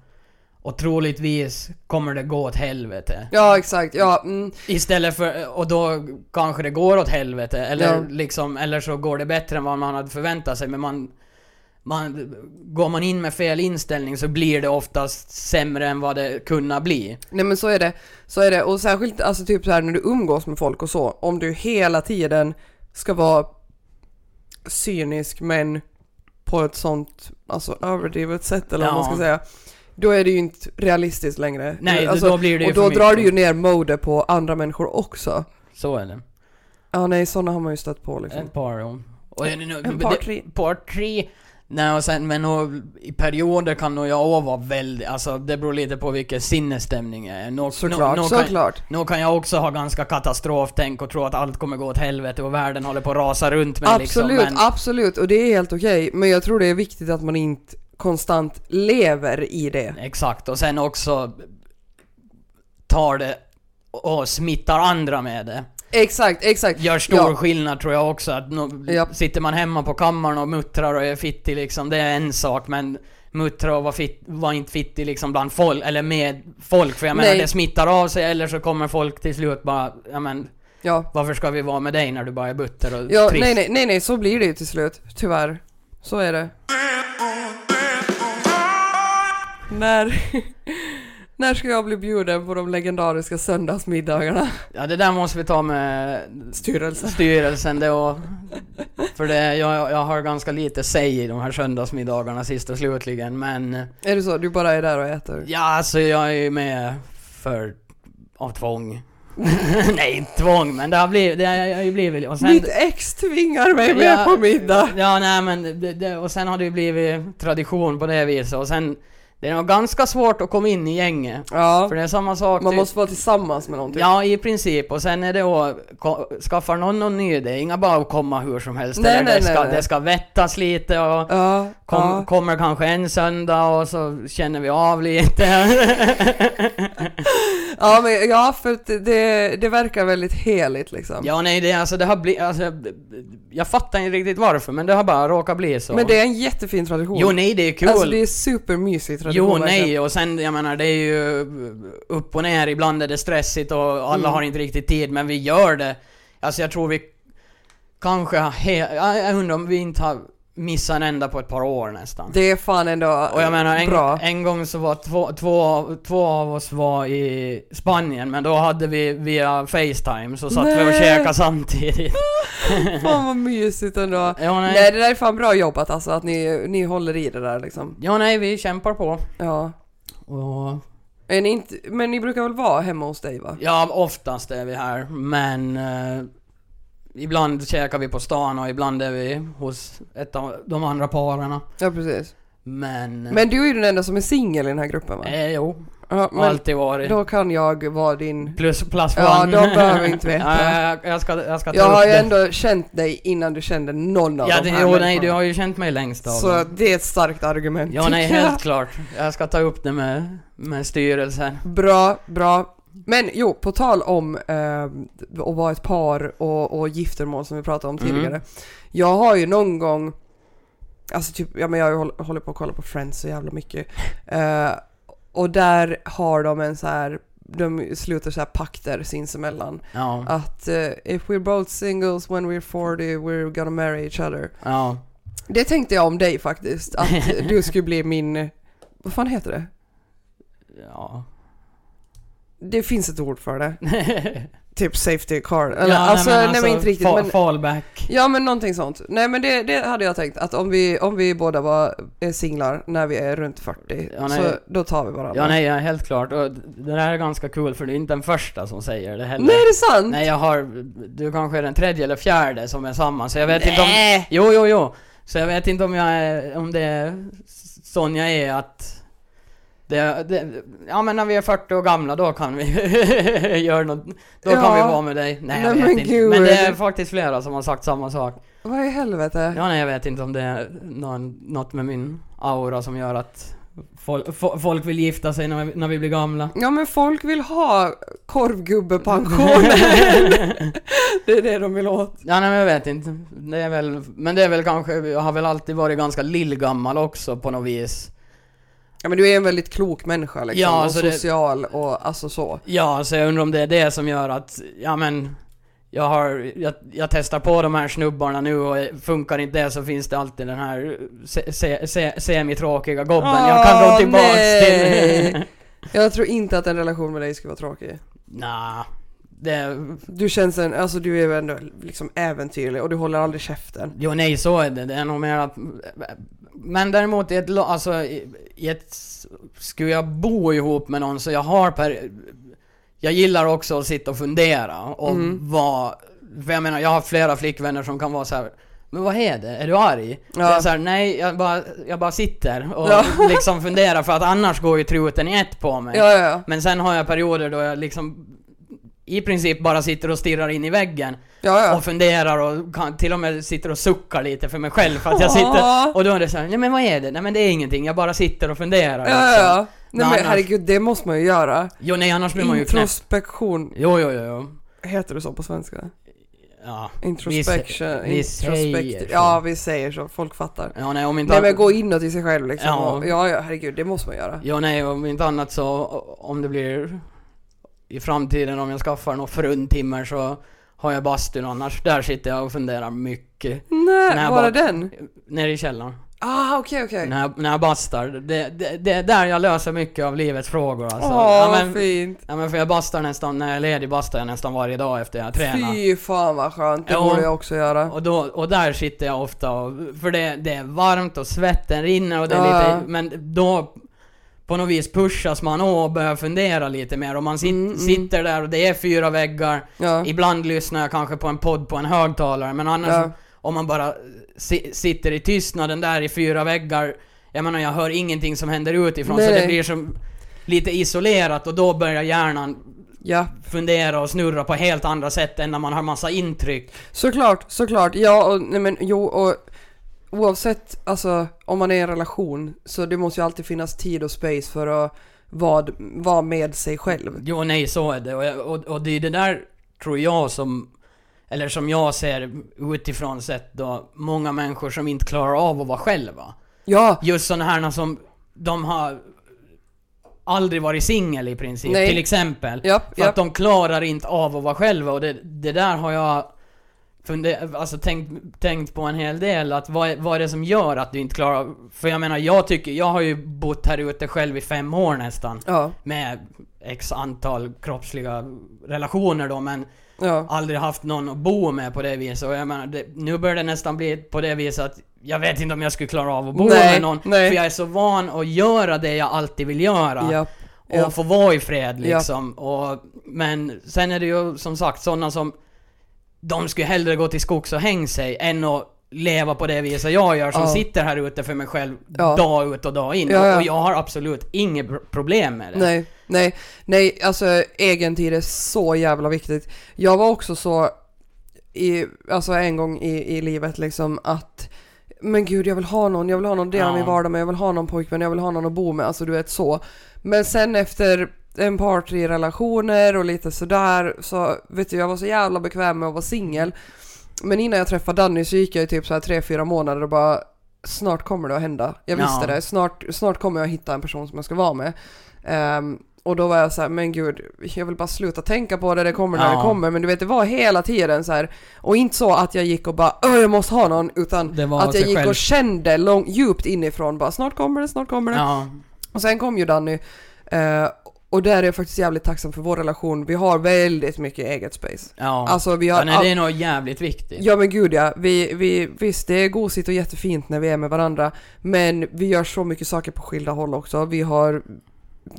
Och troligtvis kommer det gå åt helvete. Ja, exakt. Ja, mm. Istället för, och då kanske det går åt helvete, eller Ja. liksom, eller så går det bättre än vad man hade förväntat sig, men man... Man, går man in med fel inställning så blir det oftast sämre än vad det kunna bli. Nej men så är det. Så är det. Och särskilt alltså typ så här när du umgås med folk och så. Om du hela tiden ska vara cynisk men på ett sånt, alltså överdrivet sätt eller vad man Ja. ska säga. Då är det ju inte realistiskt längre. Nej, alltså, då blir det ju Och då drar mycket. du ju ner mode på andra människor också. Så är det. Ja nej, sådana har man ju stött på liksom. Ett par om. Och en, En par tre. Par tre. Nej och sen, men nog, i perioder kan nog jag också vara väldigt, alltså det beror lite på vilken sinnesstämning jag är. Nog, Såklart, nog, kan, såklart. nog kan jag också ha ganska katastroftänk och tro att allt kommer gå åt helvete och världen håller på att rasa runt mig Absolut, liksom. Men, absolut. Och det är helt okej. Men jag tror det är viktigt att man inte konstant lever i det. exakt, och sen också tar det och smittar andra med det. Exakt, exakt. Gör stor Ja. skillnad tror jag också att no, Japp. sitter man hemma på kammaren och muttrar och är fittig liksom, det är en sak men muttra och vara fit, var inte fittig liksom bland folk, eller med folk för jag menar Nej. det smittar av sig eller så kommer folk till slut bara, ja men Ja. varför ska vi vara med dig när du bara är butter och Ja, trist? nej, nej, nej, nej, så blir det ju till slut. Tyvärr. Så är det. När, när ska jag bli bjuden på de legendariska söndagsmiddagarna? Ja det där måste vi ta med Styrelsen. styrelsen det och För det, jag, jag har ganska lite säg i de här söndagsmiddagarna sist och slutligen men Är det så? Du bara är där och äter? Ja alltså jag är ju med för, av tvång Nej tvång men det har blivit, det har ju blivit och sen Mitt ex tvingar mig med Ja, på middag! Ja nej men det, det, och sen har det ju blivit tradition på det viset och sen Det är nog ganska svårt att komma in i gänget Ja, För det är samma sak man typ- måste vara tillsammans med någonting. Ja i princip och sen är det att skaffar någon någon ny det är inga bara att komma hur som helst Nej, nej, det, ska, nej, det ska vettas lite och Ja, Kom, Ja. Kommer kanske en söndag och så känner vi av lite. Ja, men ja, för det, det verkar väldigt heligt liksom. ja nej det, alltså, det har blivit, alltså, jag fattar inte riktigt varför men det har bara råkat bli så. Men det är en jättefin tradition. Jo nej det är kul. Alltså det är supermysig tradition. Jo, nej, och sen jag menar det är ju upp och ner, ibland är det stressigt och alla Mm. har inte riktigt tid, men vi gör det. Alltså jag tror vi kanske har jag undrar om vi inte har missat en enda på ett par år nästan. Det är fan ändå och jag menar en, bra. en gång så var två, två, två av oss var i Spanien, men då hade vi via Facetime, så satt vi och Nej. käkade samtidigt. Fan vad mysigt ändå. Ja nej. Nej det där är fan bra jobbat alltså, att ni, ni håller i det där liksom. Ja nej, vi kämpar på. Ja. Och ni inte, men ni brukar väl vara hemma hos dig va? Ja, oftast är vi här, men eh, ibland käkar vi på stan och ibland är vi hos ett av de andra paren. Ja precis. Men... Men du är ju den enda som är singel i den här gruppen va? Eh, jo, Ja, alltid varit. då kan jag vara din... Plus, plus Ja, one. de behöver inte veta. ja, jag, ska, jag ska ta Jag har ju ändå känt dig innan du kände någon av Ja, de här jo, nej, du har ju känt mig längst av Så dem. det är ett starkt argument. Ja, nej, helt klart. Jag ska ta upp det med, med styrelsen. Bra, bra. Men jo, på tal om eh, att vara ett par och, och giftermål som vi pratade om Mm. tidigare. Jag har ju någon gång, alltså typ, ja men jag har ju håll- hållit på att kolla på Friends så jävla mycket. Eh, och där har de en så här, de sluter så här pakter sinsemellan. Ja, Att eh, if we're both singles when we're 40 we're gonna marry each other. ja. Det tänkte jag om dig faktiskt, att du skulle bli min, vad fan heter det? Ja. Det finns ett ord för det. Typ safety card. Eller, ja, alltså, nej, nej, men inte riktigt. fa- Men, Fallback. ja men någonting sånt. Nej men det, det hade jag tänkt att om vi, om vi båda var är singlar när vi är runt 40 Ja, nej. så då tar vi varandra. Ja, nej, ja, helt klart. Och det där är ganska kul för du är inte den första som säger det heller. Nej, är det sant? Nej, jag har... Du kanske är den tredje eller fjärde som är samma, så jag vet inte om... Nej. Jo, jo, jo. Så jag vet inte om jag är... Om det är sån jag är att... Det, det, ja men när vi är 40 år gamla då kan vi göra något, då kan Ja. vi vara med dig. Nej, jag Nej, vet men inte. Men det är faktiskt flera som har sagt samma sak. Vad i helvete? Ja nej jag vet inte om det är någon, något med min aura som gör att fol, fo, folk vill gifta sig när vi, när vi blir gamla. Ja men folk vill ha korvgubbepension. det är det de vill åt. Ja nej men jag vet inte. Det är väl, men det är väl kanske, jag har väl alltid varit ganska lillgammal också på något vis. Ja men du är en väldigt klok människa liksom. Ja, och alltså det- social och alltså så. Ja, så jag undrar om det är det som gör att, ja men jag har, jag, jag testar på de här snubbarna nu och funkar inte det så finns det alltid den här se, se, se, semitråkiga gobben jag kan gå tillbaks nej. till. Jag tror inte att en relation med dig skulle vara tråkig. Nah, det, Du känns en, alltså du är ändå liksom äventyrlig och du håller aldrig käften. jo nej så är det, det är nog mer att men däremot i ett, alltså i, i ett, skulle jag bo ihop med någon så jag har per, jag gillar också att sitta och fundera och Mm. vara, för jag menar jag har flera flickvänner som kan vara så här. Men vad är det? Är du arg? Ja. Jag är så här, nej jag bara, jag bara sitter och Ja. liksom funderar för att annars går ju truten i ett på mig. Ja. Men sen har jag perioder då jag liksom i princip bara sitter och stirrar in i väggen Ja, ja. och funderar och kan, till och med sitter och suckar lite för mig själv för att jag sitter Ja. och då är det så här, nej men vad är det? Nej men det är ingenting, jag bara sitter och funderar Ja, liksom. ja. Nej Men men annars- herregud, det måste man ju göra. Jo nej annars blir man ju knäpp. Introspektion, Jo jo jo, heter det så på svenska? Ja. Introspection, vi säger så. Ja, vi säger så. Folk fattar. Ja nej om inte Nej men gå inåt i sig själv liksom. Ja. Och, ja, ja, herregud, det måste man göra. Jo nej om inte annat så om det blir i framtiden om jag skaffar några fruntimmer så har jag bastun annars. Där sitter jag och funderar mycket. Nej, bara bara- den? Nere i källaren. Ah, okej, okej. När, jag, när jag bastar. Det, det, det är där jag löser mycket av livets frågor alltså. Åh, ja, vad men, fint. ja men för jag bastar nästan, när jag är ledig bastar jag nästan varje dag efter jag tränar. Fy fan vad skönt, det Ja. borde jag också göra. Och, då, och där sitter jag ofta och, för det, det är varmt och svetten rinner och det är Ja. lite, men då på något vis pushas man och börjar fundera lite mer och man sit, Mm, mm. sitter där och det är fyra väggar. Ja. Ibland lyssnar jag kanske på en podd på en högtalare men annars Ja. om man bara si, sitter i tystnaden där i fyra väggar, jag menar jag hör ingenting som händer utifrån Nej, så det blir som lite isolerat och då börjar hjärnan ja, fundera och snurra på helt andra sätt än när man har massa intryck. såklart, såklart. Ja, och nej men jo, och oavsett, alltså om man är i en relation så det måste ju alltid finnas tid och space för att vara, vara med sig själv. Jo, nej, så är det. Och, och, och det är det där, tror jag, som... Eller som jag ser utifrån sett då, många människor som inte klarar av att vara själva. Ja, Just sådana här som, de har aldrig varit singel i princip, Nej. till exempel. ja, För ja. att de klarar inte av att vara själva och det, det där har jag funder, alltså tänkt, tänkt på en hel del, att vad, vad är det som gör att du inte klarar av... För jag menar, jag tycker, jag har ju bott här ute själv i fem år nästan. ja, Med x antal kroppsliga relationer då, men ja. aldrig haft någon att bo med på det viset. Och jag menar, det, nu börjar det nästan bli på det viset att jag vet inte om jag skulle klara av att bo Nej, med någon. nej. För jag är så van att göra det jag alltid vill göra ja. och Ja. få vara i fred liksom. Och, men sen är det ju som sagt sådana som de skulle hellre gå till skogs och häng sig än att leva på det viset jag gör som Ja. sitter här ute för mig själv Ja. dag ut och dag in. Ja. Och jag har absolut inget pr- problem med det. Nej, nej, nej, alltså egen tid är så jävla viktigt. Jag var också så, i, alltså en gång i, i livet liksom att men gud jag vill ha någon, jag vill ha någon att dela min vardag med, jag vill ha någon pojkvän, jag vill ha någon att bo med, alltså du vet så. Men sen efter en par tre relationer och lite sådär så vet du jag var så jävla bekväm med att vara singel. Men innan jag träffade Danny så gick jag i typ så här tre, fyra månader och bara snart kommer det att hända. Jag visste Ja. det, snart, snart kommer jag hitta en person som jag ska vara med. Ehm, och då var jag så här, men gud, jag vill bara sluta tänka på det, det kommer när Ja. det kommer. Men du vet, det var hela tiden så här. Och inte så att jag gick och bara, öh jag måste ha någon, utan att jag gick själv. och kände lång, djupt inifrån bara, snart kommer det, snart kommer det. Ja, Och sen kom ju Danny, eh, och där är jag faktiskt jävligt tacksam för vår relation. Vi har väldigt mycket eget space. ja. Alltså vi har ja nej, det är nog jävligt viktigt. Ja men gud ja, vi, vi, visst det är gosigt och jättefint när vi är med varandra men vi gör så mycket saker på skilda håll också. Vi har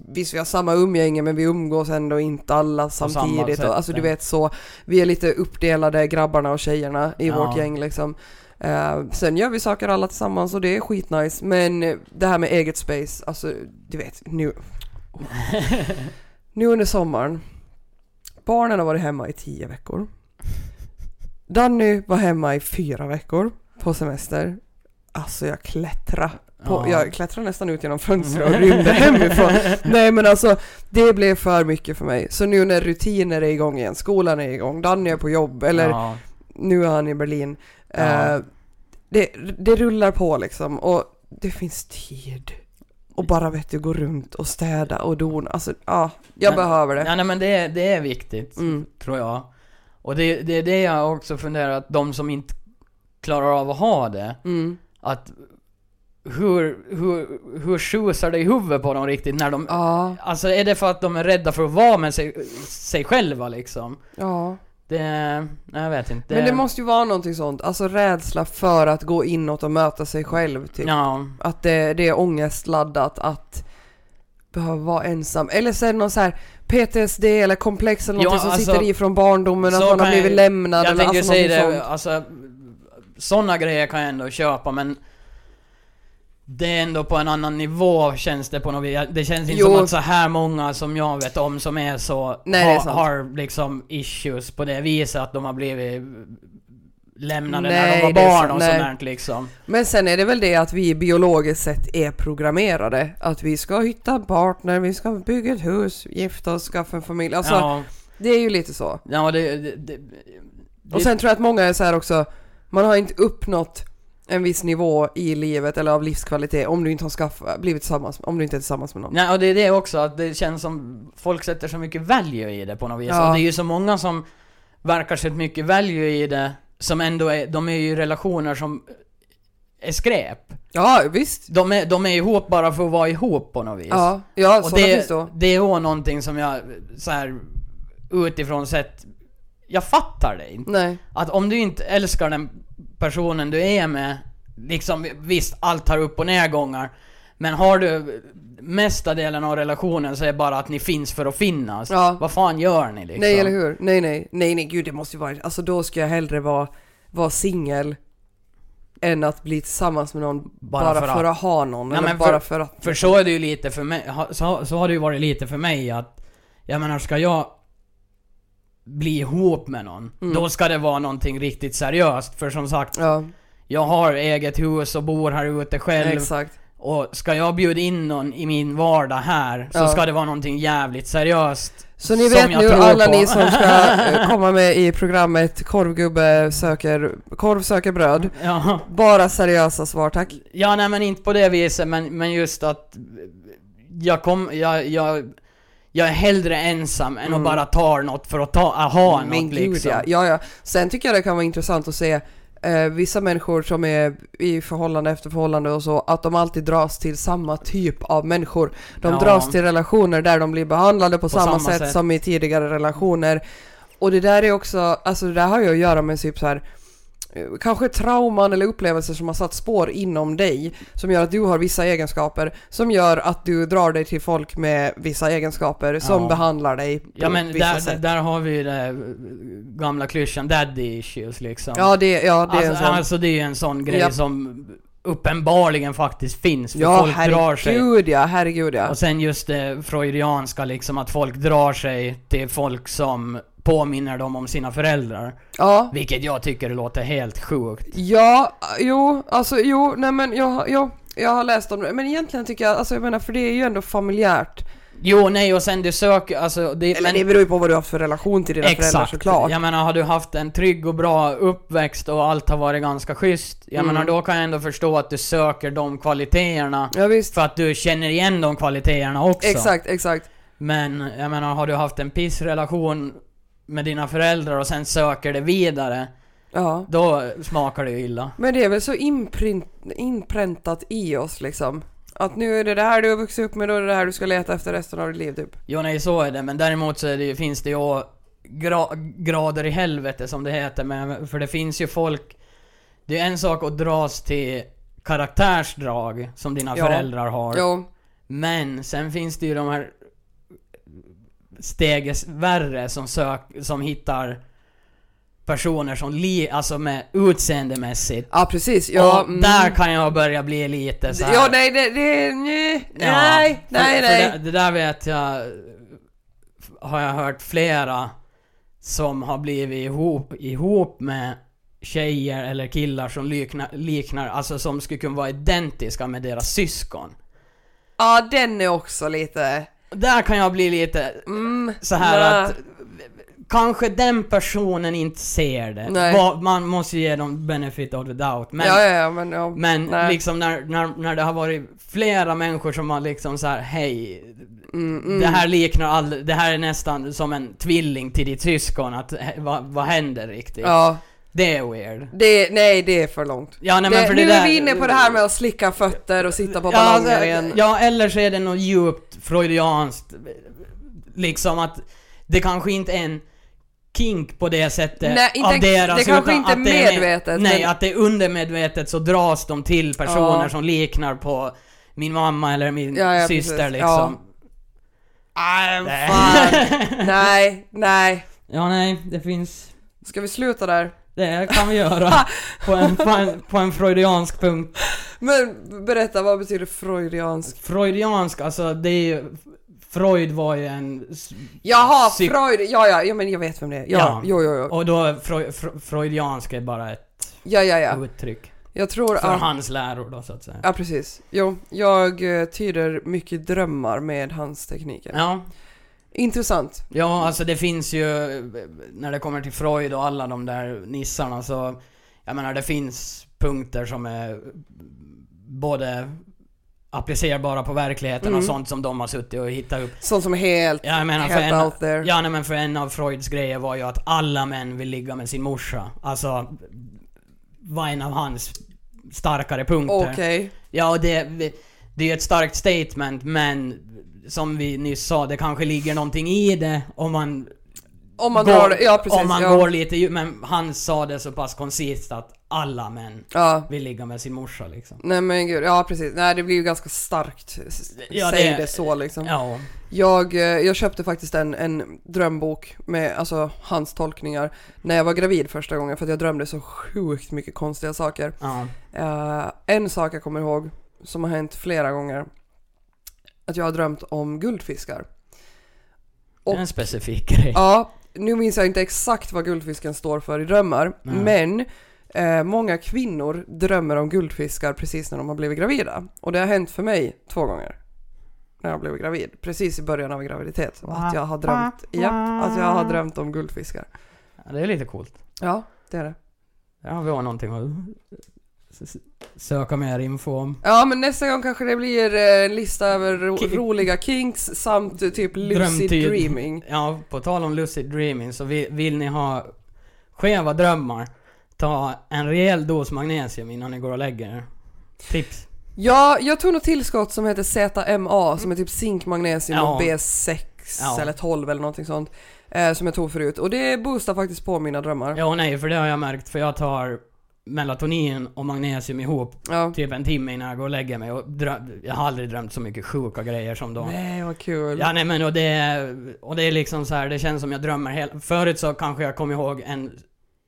Visst vi har samma umgänge men vi umgås ändå inte alla samtidigt. sätt, och, alltså du vet så, vi är lite uppdelade grabbarna och tjejerna i Ja. vårt gäng liksom. Eh, sen gör vi saker alla tillsammans och det är skitnice men det här med eget space, alltså du vet nu. Nu under sommaren. Barnen har varit hemma i tio veckor. Danny var hemma i fyra veckor på semester. Alltså jag klättrade. På, Ja. Jag klättrade nästan ut genom fönstret och rymde hemifrån. Nej men alltså det blev för mycket för mig. Så nu när rutiner är igång igen, skolan är igång, Danny är på jobb eller Ja. nu är han i Berlin. Ja. Eh, det, det rullar på liksom och det finns tid. Och bara vet du, gå runt och städa och dona. Alltså ja, jag Men- behöver det. Ja, nej men det, det är viktigt, Mm. tror jag. Och det, det är det jag också funderar att de som inte klarar av att ha det, Mm. att hur, hur, hur tjusar det i huvudet på dem riktigt när de... Ja, Alltså är det för att de är rädda för att vara med sig, sig själva liksom? ja. Det... Jag vet inte. Men det måste ju vara någonting sånt, alltså rädsla för att gå inåt och möta sig själv typ. Ja. Att det, det är ångestladdat att behöva vara ensam. Eller så är det någon så här PTSD eller komplex eller Ja, något som alltså, sitter i från barndomen, att man har blivit lämnad Jag eller alltså säga det, sånt. alltså... Såna grejer kan jag ändå köpa men... Det är ändå på en annan nivå känns det på något vis. Det känns inte Jo. som att så här många som jag vet om som är så... Nej, det är har, liksom issues på det viset att de har blivit lämnade när Nej, de var barn och nej. sånt liksom. Men sen är det väl det att vi biologiskt sett är programmerade. Att vi ska hitta en partner, vi ska bygga ett hus, gifta oss, skaffa en familj. Alltså ja, det är ju lite så. ja det, det, det, Och sen tror jag att många är så här också, man har inte uppnått en viss nivå i livet eller av livskvalitet om du inte har skaffat, blivit tillsammans, om du inte är tillsammans med någon. Nej, och det är det också, att det känns som folk sätter så mycket value i det på något vis. Ja. Och det är ju så många som verkar sätta mycket value i det, som ändå är, de är ju relationer som är skräp. Ja, visst. De är, de är ihop bara för att vara ihop på något vis. Ja, ja och det, finns då. det är också någonting som jag, så här utifrån sett, jag fattar det inte. Nej. Att om du inte älskar den personen du är med, liksom visst, allt har upp och nedgångar. Men har du mesta delen av relationen så är det bara att ni finns för att finnas. Ja. Vad fan gör ni liksom? Nej, eller hur? Nej, nej. Nej, nej, gud det måste ju vara... Alltså då ska jag hellre vara, vara singel än att bli tillsammans med någon bara, Bara för, för att. att. ha någon. Nej, eller men bara för- för att... För så är det ju lite för mig, så, så har det ju varit lite för mig att, jag menar ska jag bli ihop med någon, Mm. då ska det vara någonting riktigt seriöst. För som sagt, Ja, jag har eget hus och bor här ute själv. Exakt. Och ska jag bjuda in någon i min vardag här, så Ja. ska det vara någonting jävligt seriöst. Så ni vet nu alla på. ni som ska eh, komma med i programmet Korvgubbe söker, korv söker bröd. Ja. Bara seriösa svar tack. Ja, nej men inte på det viset, men, men just att jag kom, jag, jag, jag är hellre ensam än Mm. att bara ta något för att ta, ha Men något gud liksom. ja. ja, ja. Sen tycker jag det kan vara intressant att se eh, vissa människor som är i förhållande efter förhållande och så, att de alltid dras till samma typ av människor. De Ja. dras till relationer där de blir behandlade på, samma, samma sätt, sätt. som i tidigare relationer. Och det där är också, alltså det där har ju att göra med typ så här Kanske trauman eller upplevelser som har satt spår inom dig som gör att du har vissa egenskaper som gör att du drar dig till folk med vissa egenskaper som Ja. behandlar dig på Ja men vissa där, sätt. där har vi eh, gamla klyschan daddy issues liksom. Ja det, ja, det är en alltså, sån. alltså det är en sån grej Japp. som uppenbarligen faktiskt finns, för Ja, folk drar sig. herregud ja, herregud ja. Och sen just det freudianska liksom, att folk drar sig till folk som påminner dem om sina föräldrar. Ja, Vilket jag tycker låter helt sjukt. ja, jo, alltså jo, nej men jag, jag, jag har läst om det, men egentligen tycker jag, alltså jag menar för det är ju ändå familjärt. Jo, nej och sen du söker, alltså det, Eller det beror ju på vad du har för relation till dina föräldrar Exakt. såklart. Jag menar, har du haft en trygg och bra uppväxt och allt har varit ganska schysst, jag Mm. menar då kan jag ändå förstå att du söker de kvaliteterna Ja visst. för att du känner igen de kvaliteterna också. Exakt, exakt. Men jag menar, har du haft en pissrelation med dina föräldrar och sen söker det vidare, Ja. då smakar det ju illa. Men det är väl så inprint, inpräntat i oss liksom. Att nu är det det här du har vuxit upp med, då är det det här du ska leta efter resten av ditt liv typ. Jo nej, så är det, men däremot så det, finns det ju gra grader i helvete som det heter, men, för det finns ju folk... Det är en sak att dras till karaktärsdrag som dina Ja. föräldrar har, Jo, men sen finns det ju de här steges värre som sök, som hittar personer som li, alltså med utseendemässigt. ja precis. Ja, och mm. där kan jag börja bli lite så här. Ja, nej, det, det, nej, Ja, nej, för- nej, för nej. Det, det där vet jag, har jag hört flera som har blivit ihop, ihop med tjejer eller killar som liknar, liknar, alltså som skulle kunna vara identiska med deras syskon. Ja, den är också lite... Där kan jag bli lite Mm, så här nej. att kanske den personen inte ser det. Nej. Va- Man måste ge dem benefit of the doubt. Men, ja, ja, ja, men ja. men liksom när, när, när det har varit flera människor som har liksom så här: hej, Mm, mm. Det här liknar all, det här är nästan som en tvilling till ditt syskon, att vad, vad händer riktigt? Ja, Det är weird. det, nej, det är för långt. Ja nej det, för nu där... är vi inne på det här med att slicka fötter och sitta på ja, ballonger alltså, igen. ja, eller så är det något djupt freudianskt, liksom att det kanske inte är en kink på det sättet Nej, inte av deras, det kanske inte är medvetet, Nej, men- att det är undermedvetet så dras de till personer Ja. som liknar på min mamma eller min Ja, ja, syster precis. liksom. Nej, Nej. nej, nej. ja, nej, det finns... Ska vi sluta där? Det kan vi göra. på, en, på, en, på en freudiansk punkt. Men berätta, vad betyder freudiansk? Freudiansk, alltså det är ju... Freud var ju en... Jaha, Psyk- Freud, ja, ja, ja men jag vet vem det är. Ja, Ja. jo, jo, jo. Och då, Freu, Fre- freudiansk är bara ett Ja, ja, ja. uttryck. Jag tror För att... hans läror då så att säga. Ja, precis. Jo, jag eh, tyder mycket drömmar med hans tekniker. Ja. Intressant. Ja, alltså det finns ju, när det kommer till Freud och alla de där nissarna så, jag menar det finns punkter som är både applicerbara på verkligheten och Mm. sånt som de har suttit och hittat upp. Sånt som är helt, Ja, Jag menar helt en, out there. ja, nej, men för en av Freuds grejer var ju att alla män vill ligga med sin morsa. Alltså, var en av hans starkare punkter. Okej. Ja, och det, det är ju ett starkt statement, men som vi nyss sa, det kanske ligger någonting i det om man Om man går, drar ja precis. om man ja. går lite men han sa det så pass koncist att alla män Ja. vill ligga med sin morsa liksom. Nej men gud, ja precis. Nej det blir ju ganska starkt. Ja, Säg det- det, så liksom. Ja. Jag, eh, jag köpte faktiskt en, en drömbok med alltså, hans tolkningar när jag var gravid första gången för att jag drömde så sjukt mycket konstiga saker. ja. Eh, en sak jag kommer ihåg som har hänt flera gånger. Att jag har drömt om guldfiskar. Är en specifik grej. Ja, nu minns jag inte exakt vad guldfisken står för i drömmar, Nej. men eh, många kvinnor drömmer om guldfiskar precis när de har blivit gravida. Och det har hänt för mig två gånger. När jag blev gravid, precis i början av graviditet. Att jag har drömt, ja, att jag har drömt om guldfiskar. Ja, det är lite coolt. Ja, det är det. Ja, vi har någonting att söka mer info om. Ja men nästa gång kanske det blir eh, en lista över ro- Ki- roliga kinks samt eh, typ lucid Drömtid. dreaming. Ja, på tal om lucid dreaming så vill, vill ni ha skeva drömmar, ta en rejäl dos magnesium innan ni går och lägger er. Tips. Ja, jag tog något tillskott som heter ZMA som är typ zink, magnesium Ja. och B6 Ja. eller 12 eller någonting sånt. Eh, som jag tog förut och det boostar faktiskt på mina drömmar. Ja nej, för det har jag märkt för jag tar melatonin och magnesium ihop Ja. typ en timme innan jag går och lägger mig och jag har aldrig drömt så mycket sjuka grejer som då. Nej vad kul. Ja nej men och det, och det är liksom så här, det känns som jag drömmer hela... Förut så kanske jag kom ihåg en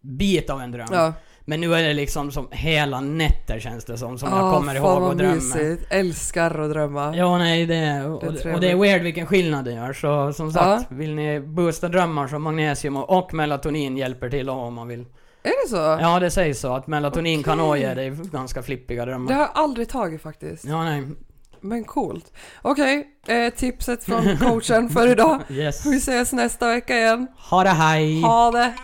bit av en dröm. Ja. Men nu är det liksom som hela nätter känns det som, som jag Ah, kommer ihåg och drömmer. mysigt. Älskar att drömma. Ja, nej, det, och, Det och det är weird vilken skillnad det gör. Så som sagt, vill ni boosta drömmar så magnesium och, och melatonin hjälper till om man vill. Är det så? Ja, det sägs så. Att melatonin okay. kan nog dig ganska flippiga drömmar. Det har jag aldrig tagit faktiskt. Ja, nej. Men coolt. Okej, okay, eh, tipset från coachen för idag. Yes. Vi ses nästa vecka igen. Ha det hej! Ha det!